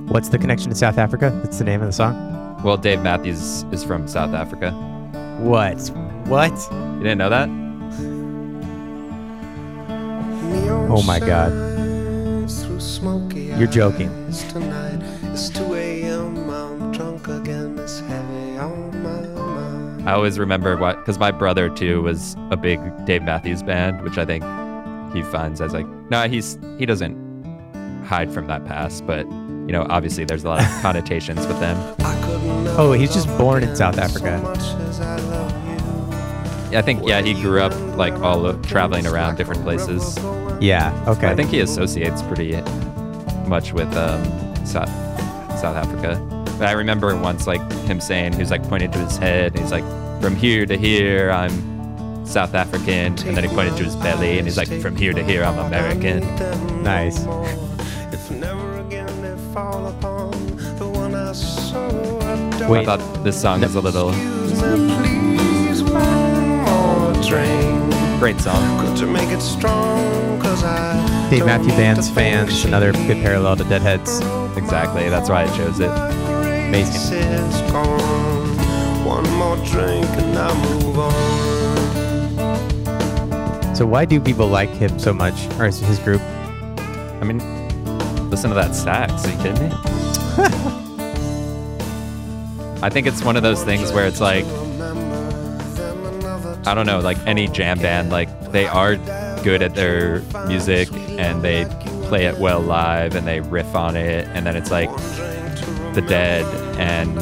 What's the connection to South Africa? That's the name of the song. Well, Dave Matthews is from South Africa. What? What? You didn't know that? Oh my god. You're joking. Tonight it's 2 a.m. I'm drunk again. It's heavy on my mind. I always remember what because my brother too was a big Dave Matthews Band, which I think he finds as like no, he's he doesn't hide from that past, but you know, obviously there's a lot of connotations with them. Oh, he's just born in South Africa. I think yeah, he grew up like all o- traveling around different places. Yeah. Okay. I think he associates pretty much with um, South South Africa. But I remember once like him saying he was like pointing to his head and he's like, from here to here I'm South African, and then he pointed to his belly and he's like, from here to here I'm American. Nice. Fall upon the one I so adore. I thought this song was a little Please, one more drink. great song. Could you make it strong? Cause I Dave Matthew Band's fans, another good parallel to Deadheads. Exactly, that's why I chose it. Amazing. One more drink and I move on. So why do people like him so much, or his group? I mean, listen to that sax. Are you kidding me? I think it's one of those things where it's like, I don't know, like any jam band, like they are good at their music and they play it well live and they riff on it. And then it's like The Dead and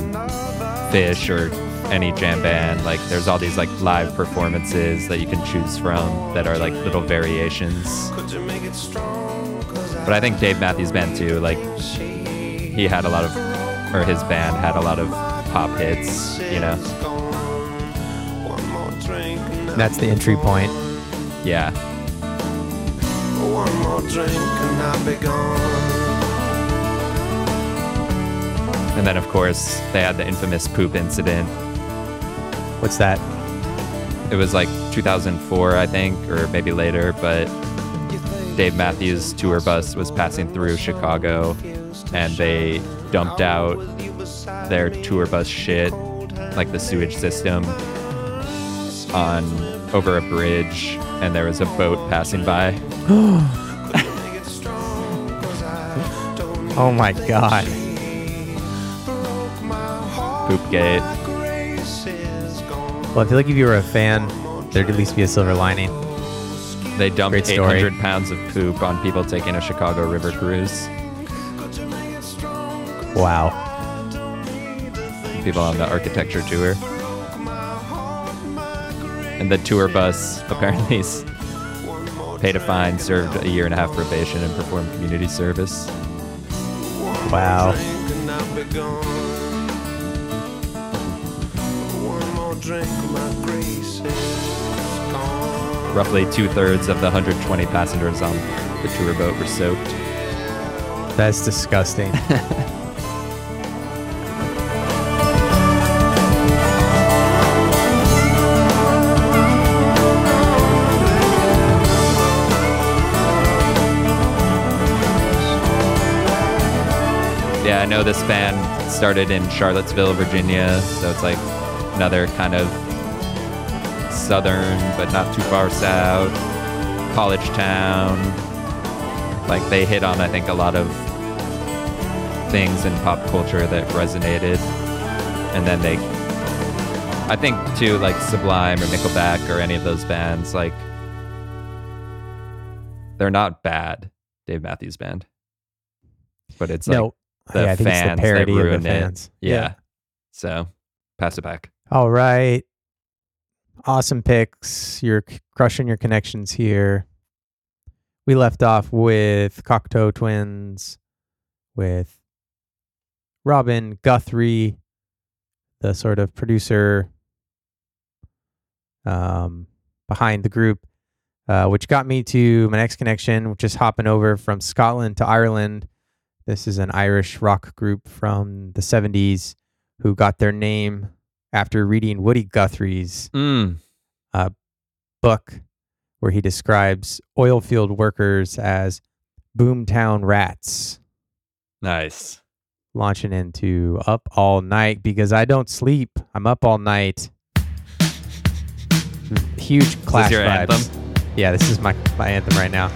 Phish or any jam band. Like there's all these like live performances that you can choose from that are like little variations. But I think Dave Matthews Band too, like he had a lot of, or his band had a lot of pop hits, you know? That's the entry point. Yeah. One more drink and I'll be gone. And then of course they had the infamous poop incident. What's that? It was like 2004, I think, or maybe later, but Dave Matthews' tour bus was passing through Chicago and they dumped out their tour bus shit, like the sewage system, on over a bridge, and there was a boat passing by. <gasps> Oh my god. Poop gate. Well, I feel like if you were a fan, there'd at least be a silver lining. They dumped Great 800 pounds of poop on people taking a Chicago River cruise. Wow. People on the architecture tour. And the tour bus apparently paid a fine, served a year and a half probation, and performed community service. Wow. Drink and I'll be gone. One more drink, my grace is gone. Roughly two thirds of the 120 passengers on the tour boat were soaked. That's disgusting. <laughs> Yeah, I know this band started in Charlottesville, Virginia, so it's like another kind of southern, but not too far south, college town. Like they hit on, I think, a lot of things in pop culture that resonated, and then they, I think, too, like Sublime or Nickelback or any of those bands, like they're not bad. Dave Matthews Band, but it's like no, the yeah, I think it's fans the parody that of the fans. it. Yeah. So pass it back. All right. Awesome picks. You're crushing your connections here. We left off with Cocteau Twins, with Robin Guthrie, the sort of producer um, behind the group, uh, which got me to my next connection, which is hopping over from Scotland to Ireland. This is an Irish rock group from the 70s who got their name after reading Woody Guthrie's Mm. book where he describes oil field workers as boomtown rats Nice. launching into up all night because I don't sleep. I'm up all night. Huge clash vibes. anthem? Yeah, this is my, my anthem right now.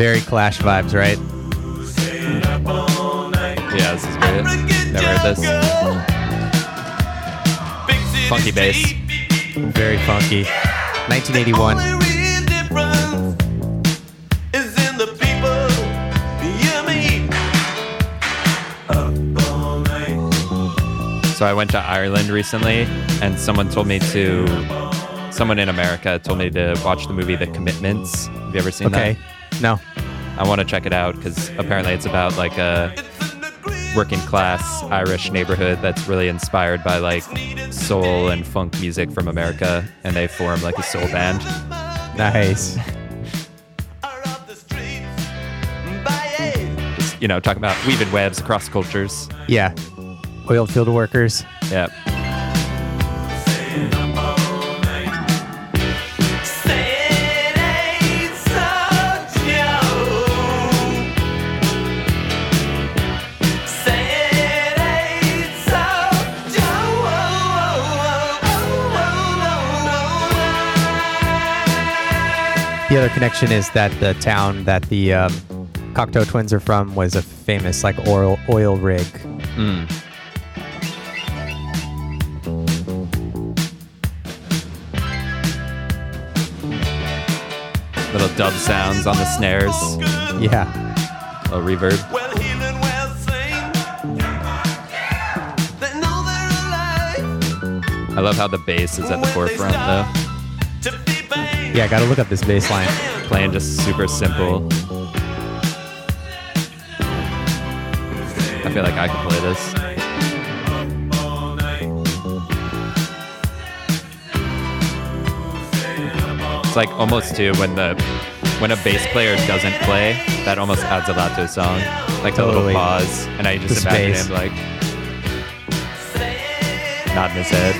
Very clash vibes, right? Up all night. Yeah, this is great. Never heard this. Funky bass. Very funky. 1981. Only real difference is in the people. You and me. Up all night. So I went to Ireland recently, and someone told me to. Someone in America told me to watch the movie The Commitments. Have you ever seen that? Okay. No. I want to check it out because apparently it's about like a working class Irish neighborhood that's really inspired by like soul and funk music from America, and they form like a soul band. Nice. Just, you know, talking about weaving webs across cultures. Yeah. Oil field workers. Yeah. The other connection is that the town that the um, Cocteau twins are from was a famous like oil oil rig. Mm. Little dub sounds on the snares, Yeah. A reverb. I love how the bass is at the forefront though. Yeah, I gotta look up this bass line. Playing just super simple. I feel like I could play this. It's like almost too when the when a bass player doesn't play, that almost adds a lot to a song. Like the Totally. little pause, and I just The imagine space. him like nodding his head.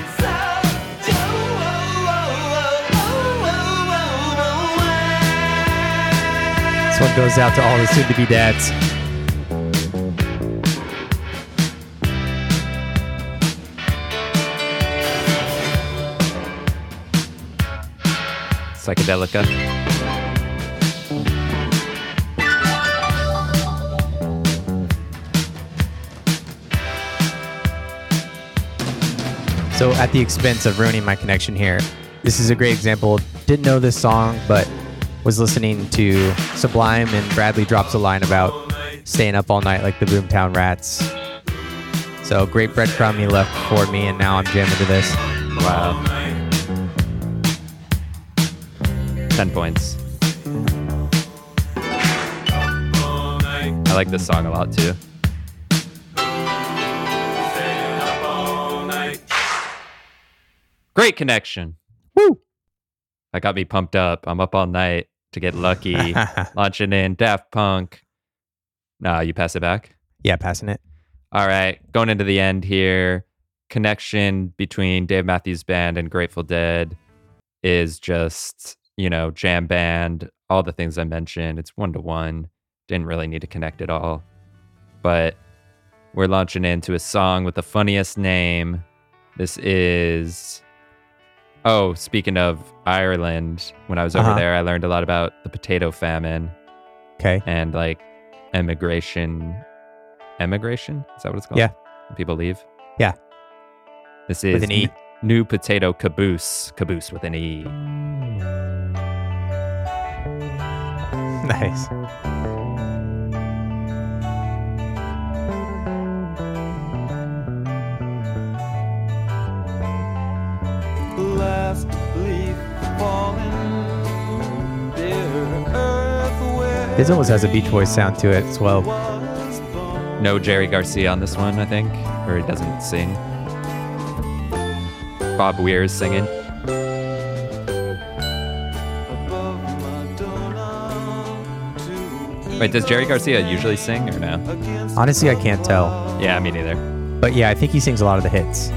One goes out to all the soon-to-be dads. Psychedelica. So, at the expense of ruining my connection here, this is a great example. Didn't know this song, but was listening to Sublime, and Bradley drops a line about staying up all night like the Boomtown Rats. So great breadcrumb he left for me, and now I'm jamming to this. Wow. 10 points. I like this song a lot too. Great connection. Woo! That got me pumped up. I'm up all night to get lucky. <laughs> Launching in Daft Punk. Nah, you pass it back. Yeah, passing it. All right, going into the end here. Connection between Dave Matthews Band and Grateful Dead is just, you know, jam band, all the things I mentioned. It's one to one. Didn't really need to connect at all. But we're launching into a song with the funniest name. This is. Oh, speaking of Ireland, when I was over Uh-huh. there, I learned a lot about the potato famine Okay. and like emigration. Emigration? Is that what it's called? Yeah. When people leave? Yeah. This With is an E. n- new potato caboose. Caboose with an E. Nice. This almost has a Beach Boys sound to it as well. No Jerry Garcia on this one, I think, or he doesn't sing. Bob Weir is singing. above Wait, does Jerry Garcia usually sing or no? Honestly, I can't tell. Yeah, me neither. But yeah, I think he sings a lot of the hits.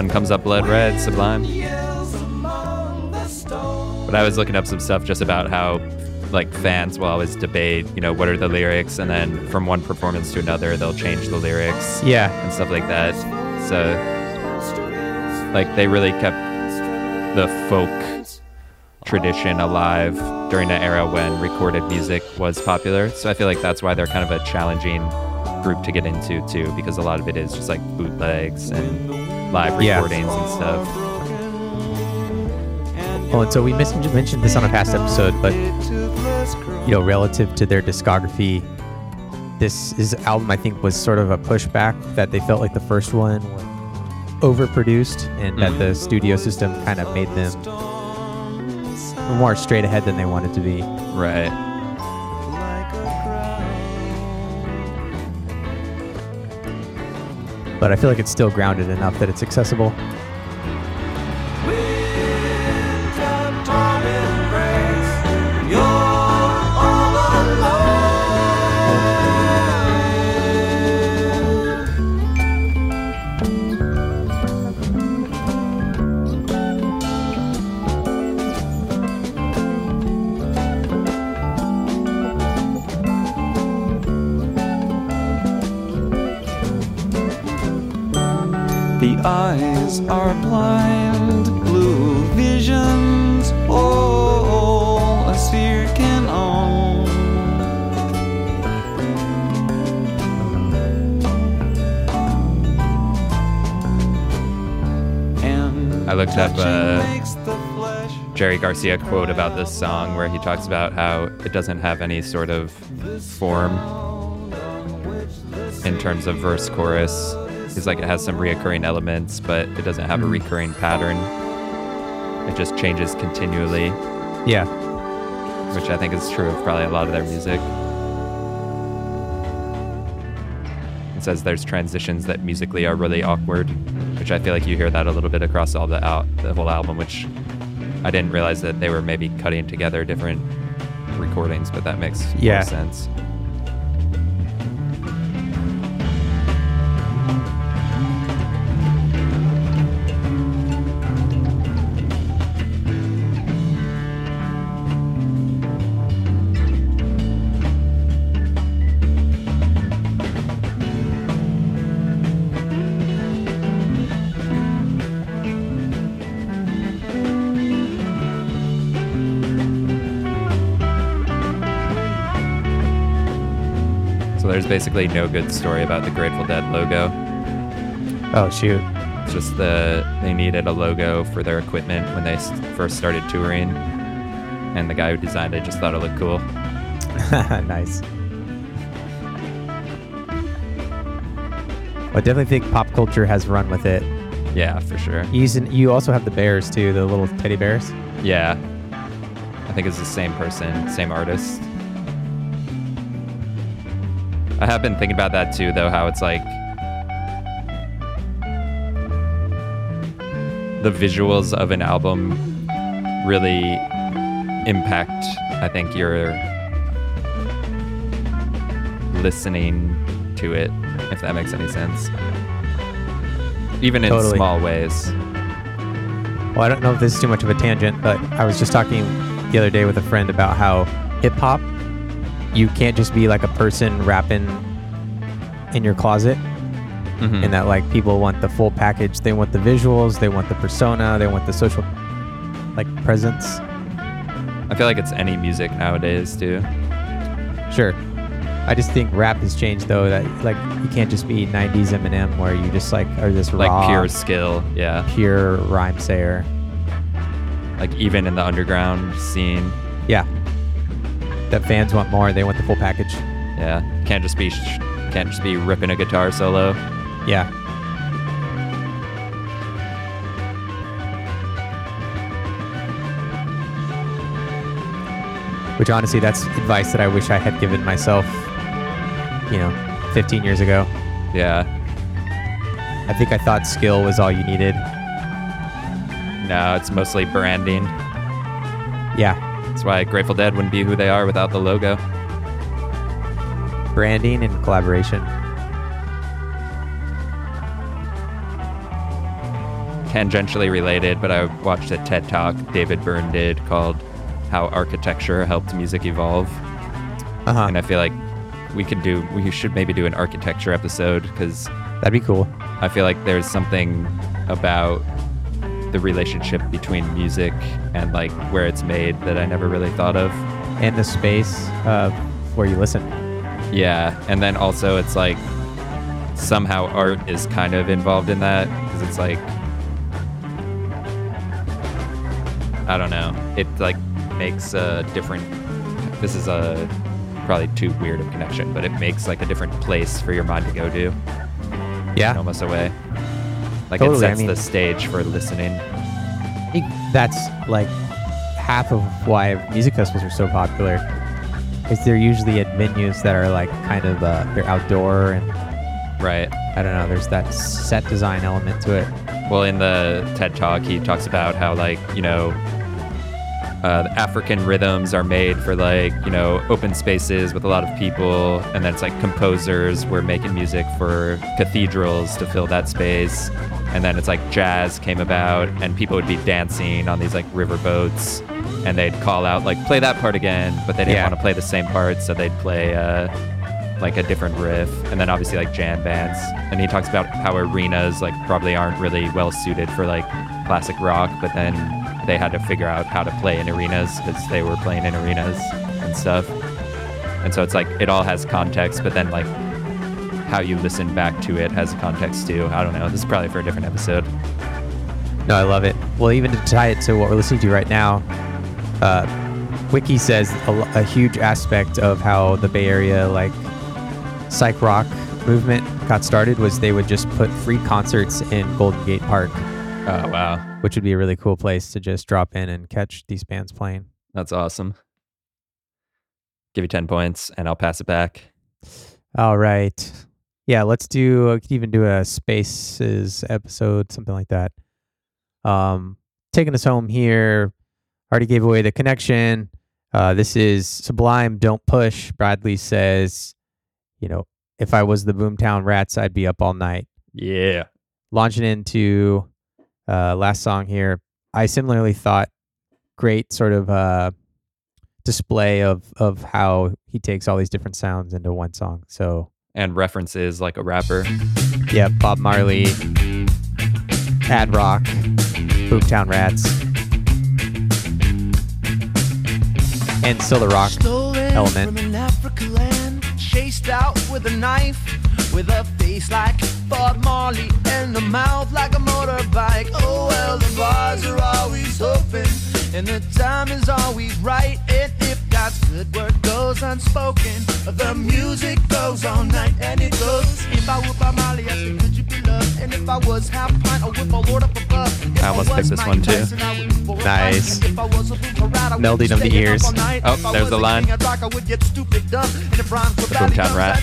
Sun comes up blood red, sublime. yells among the stones But I was looking up some stuff just about how like fans will always debate, you know, what are the lyrics, and then from one performance to another, they'll change the lyrics Yeah. and stuff like that. So, like, they really kept the folk tradition alive during an era when recorded music was popular. So I feel like that's why they're kind of a challenging group to get into too, because a lot of it is just like bootlegs and live Yeah. recordings and stuff. Well, and so we mis- mentioned this on a past episode, but you know, relative to their discography, this is album I think was sort of a pushback that they felt like the first one was overproduced and that mm-hmm. the studio system kind of made them more straight ahead than they wanted to be. Right. But I feel like it's still grounded enough that it's accessible. Jerry Garcia quote about this song where he talks about how it doesn't have any sort of form in terms of verse chorus. He's like it has some reoccurring elements, but it doesn't have a mm-hmm. recurring pattern. It just changes continually, Yeah. which I think is true of probably a lot of their music. It says there's transitions that musically are really awkward, which I feel like you hear that a little bit across all the out the whole album, which I didn't realize that they were maybe cutting together different recordings, but that makes Yeah. more sense. Basically no good story about the Grateful Dead logo. Oh shoot. It's just the they needed a logo for their equipment when they first started touring, and the guy who designed it just thought it looked cool. <laughs> nice. I definitely think pop culture has run with it. Yeah, for sure. You Using, you also have the bears too, the little teddy bears. Yeah, I think it's the same person, same artist. I have been thinking about that too, though. How it's like the visuals of an album really impact, I think, your listening to it, if that makes any sense. Even in Totally. small ways. Well, I don't know if this is too much of a tangent, but I was just talking the other day with a friend about how hip hop, you can't just be like a person rapping in your closet. Mhm. And that like people want the full package. They want the visuals, they want the persona, they want the social like presence. I feel like it's any music nowadays, too. Sure. I just think rap has changed though that like you can't just be 90s Eminem where you just like are this Like raw, pure skill, yeah. pure rhyme sayer. Like even in the underground scene, Yeah. That fans want more. They want the full package. yeah. Can't just be sh- can't just be ripping a guitar solo. Yeah. Which honestly, that's advice that I wish I had given myself, you know, 15 years ago. Yeah. I think I thought skill was all you needed. No, it's mostly branding. Yeah. That's why Grateful Dead wouldn't be who they are without the logo. Branding and collaboration. Tangentially related, but I watched a TED talk David Byrne did called "How Architecture Helped Music Evolve," Uh huh. and I feel like we could do we should maybe do an architecture episode because That'd be cool. I feel like there's something about the relationship between music and like where it's made that I never really thought of. And the space uh, where you listen. Yeah, and then also it's like somehow art is kind of involved in that because it's like I don't know. It like makes a different. This is a probably too weird of connection, but it makes like a different place for your mind to go to, Yeah. almost a way. Like Totally, it I sets mean- the stage for listening. I think that's like half of why music festivals are so popular. Is they're usually at venues that are like kind of uh, they're outdoor and Right. I don't know. There's that set design element to it. Well, in the TED Talk, he talks about how, like, you know, uh, the African rhythms are made for, like, you know, open spaces with a lot of people. And then it's like composers were making music for cathedrals to fill that space. And then it's like jazz came about, and people would be dancing on these, like, river boats. And they'd call out, like, play that part again. But they didn't Yeah. want to play the same part, so they'd play, uh, like a different riff and then obviously like jam bands and he talks about how arenas like probably aren't really well suited for like classic rock but then they had to figure out how to play in arenas because they were playing in arenas and stuff. And so it's like it all has context but then like how you listen back to it has context too. I don't know. This is probably for a different episode. No, I love it. Well, even to tie it to what we're listening to right now, uh, Wiki says a, a huge aspect of how the Bay Area like psych rock movement got started was they would just put free concerts in Golden Gate Park, oh wow which would be a really cool place to just drop in and catch these bands playing. that's awesome give you 10 points and i'll pass it back All right. Yeah, let's do we could even do a spaces episode, something like that. Um taking us home here. Already gave away the connection. Uh this is Sublime Don't Push. Bradley says, you know, if I was the Boomtown Rats, I'd be up all night. yeah Launching into uh last song here. I similarly thought great sort of uh display of of how he takes all these different sounds into one song. So and references like a rapper yeah, Bob Marley, Ad Rock, Boomtown Rats, and still the rock Stolen element. from an Africa land, chased out with a knife, with a face like Bob Marley, and a mouth like a motorbike. Oh well, the bars are always open, and the time is always right. And if God's good word goes unspoken, the music goes all night, and it goes. If I were Bob Marley, I say, could you be loved? And if I was half pint, I would my Lord up above. I almost picked this one, too. Tyson, I would for a Nice. ride. If I was a Boomerang, I would Melding of oh, the ears. Oh, there's the line. king of rock, I would get stupid dumb. And if rhymes were The Boomtown Rat.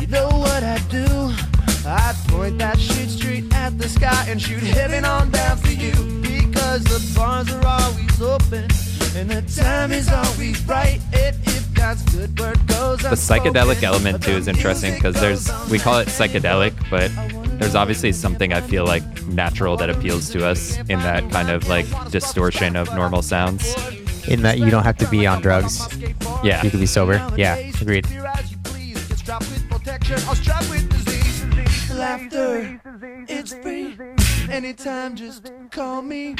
You know what I'd do? I'd point that shit straight at the sky and shoot heaven on down for you. Because the bars are always open and the time is always right. And if God's good word goes The psychedelic element too is interesting because there's we call it psychedelic, but there's obviously something I feel like natural that appeals to us in that kind of like distortion of normal sounds. In that you don't have to be on drugs. Yeah. You can be sober. Yeah, agreed. Laughter, it's free. Anytime, just call me.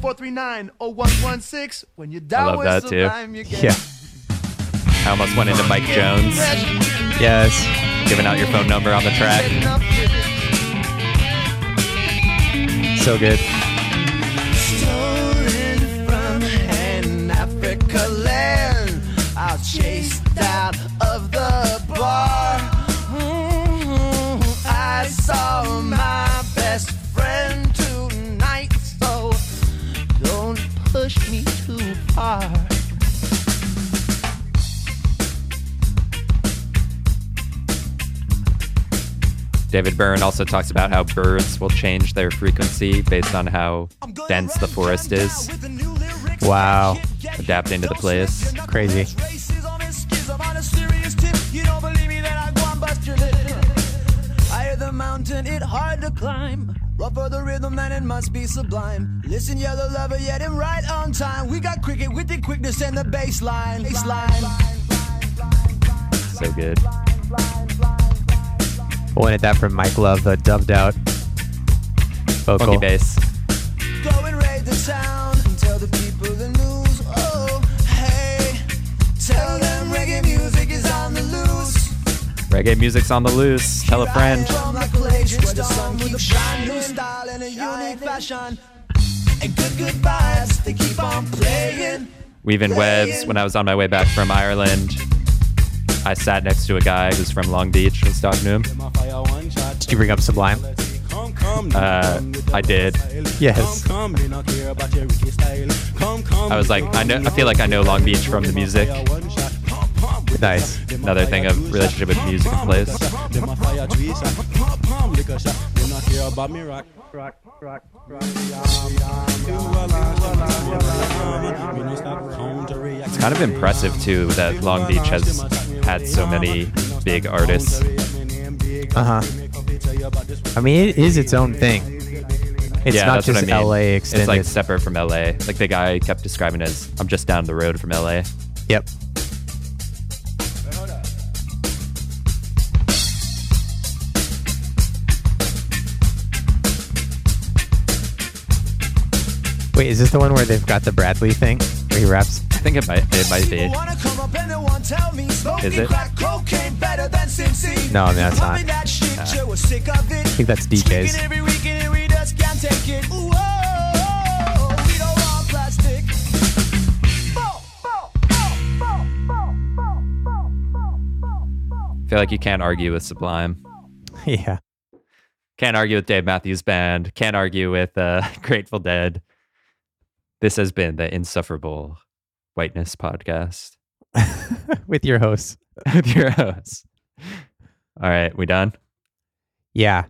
439-0116. When you I dial love that too. Sublime, you get Yeah. I almost went into Mike Jones, Yes. giving out your phone number on the track. So good. Stolen from an Africa land. I chased out of the bar. David Byrne also talks about how birds will change their frequency based on how dense the forest is, Wow. adapt into the place. Crazy. Mountain, it hard to climb. Rougher the rhythm, then it must be sublime. Listen, the lover, yet right on time. We got cricket with the quickness and the bass line. Bass line. So good. Wanted that from Mike Love, the dubbed out vocal. Funky bass. Go and raid the town and tell the people the news. Oh, hey, tell them reggae music is on the loose. Reggae music's on the loose. Tell a friend. From the Palladian stone with a brand new style and a unique fashion. And good goodbyes, they keep on playing. Weaving webs. When I was on my way back from Ireland, I sat next to a guy who's from Long Beach. I was talking to him. Did you bring up Sublime? Uh, I did. Yes. I was like, I know. I feel like I know Long Beach from the music. Nice. Another thing of relationship with music and place. Kind of impressive too that Long Beach has had so many big artists. Uh huh. I mean, it is its own thing. It's yeah, not that's just what I mean. LA extended. It's like separate from LA. Like the guy kept describing it as, "I'm just down the road from LA." yep. Wait, is this the one where they've got the Bradley thing where he raps? I think it might. It might be. Wanna come up and they want tell me smoking Is it? crack cocaine better than Sin City. No, I mean, that's not. Loving that shit, you were sick. I think that's DJ's. Drinking every weekend and we just can't take it. Ooh, oh, we don't want plastic. I feel like you can't argue with Sublime. <laughs> yeah. Can't argue with Dave Matthews Band. Can't argue with uh, <laughs> Grateful Dead. This has been the Insufferable Whiteness Podcast <laughs> With your hosts. <laughs> with your hosts. All right, we done? Yeah.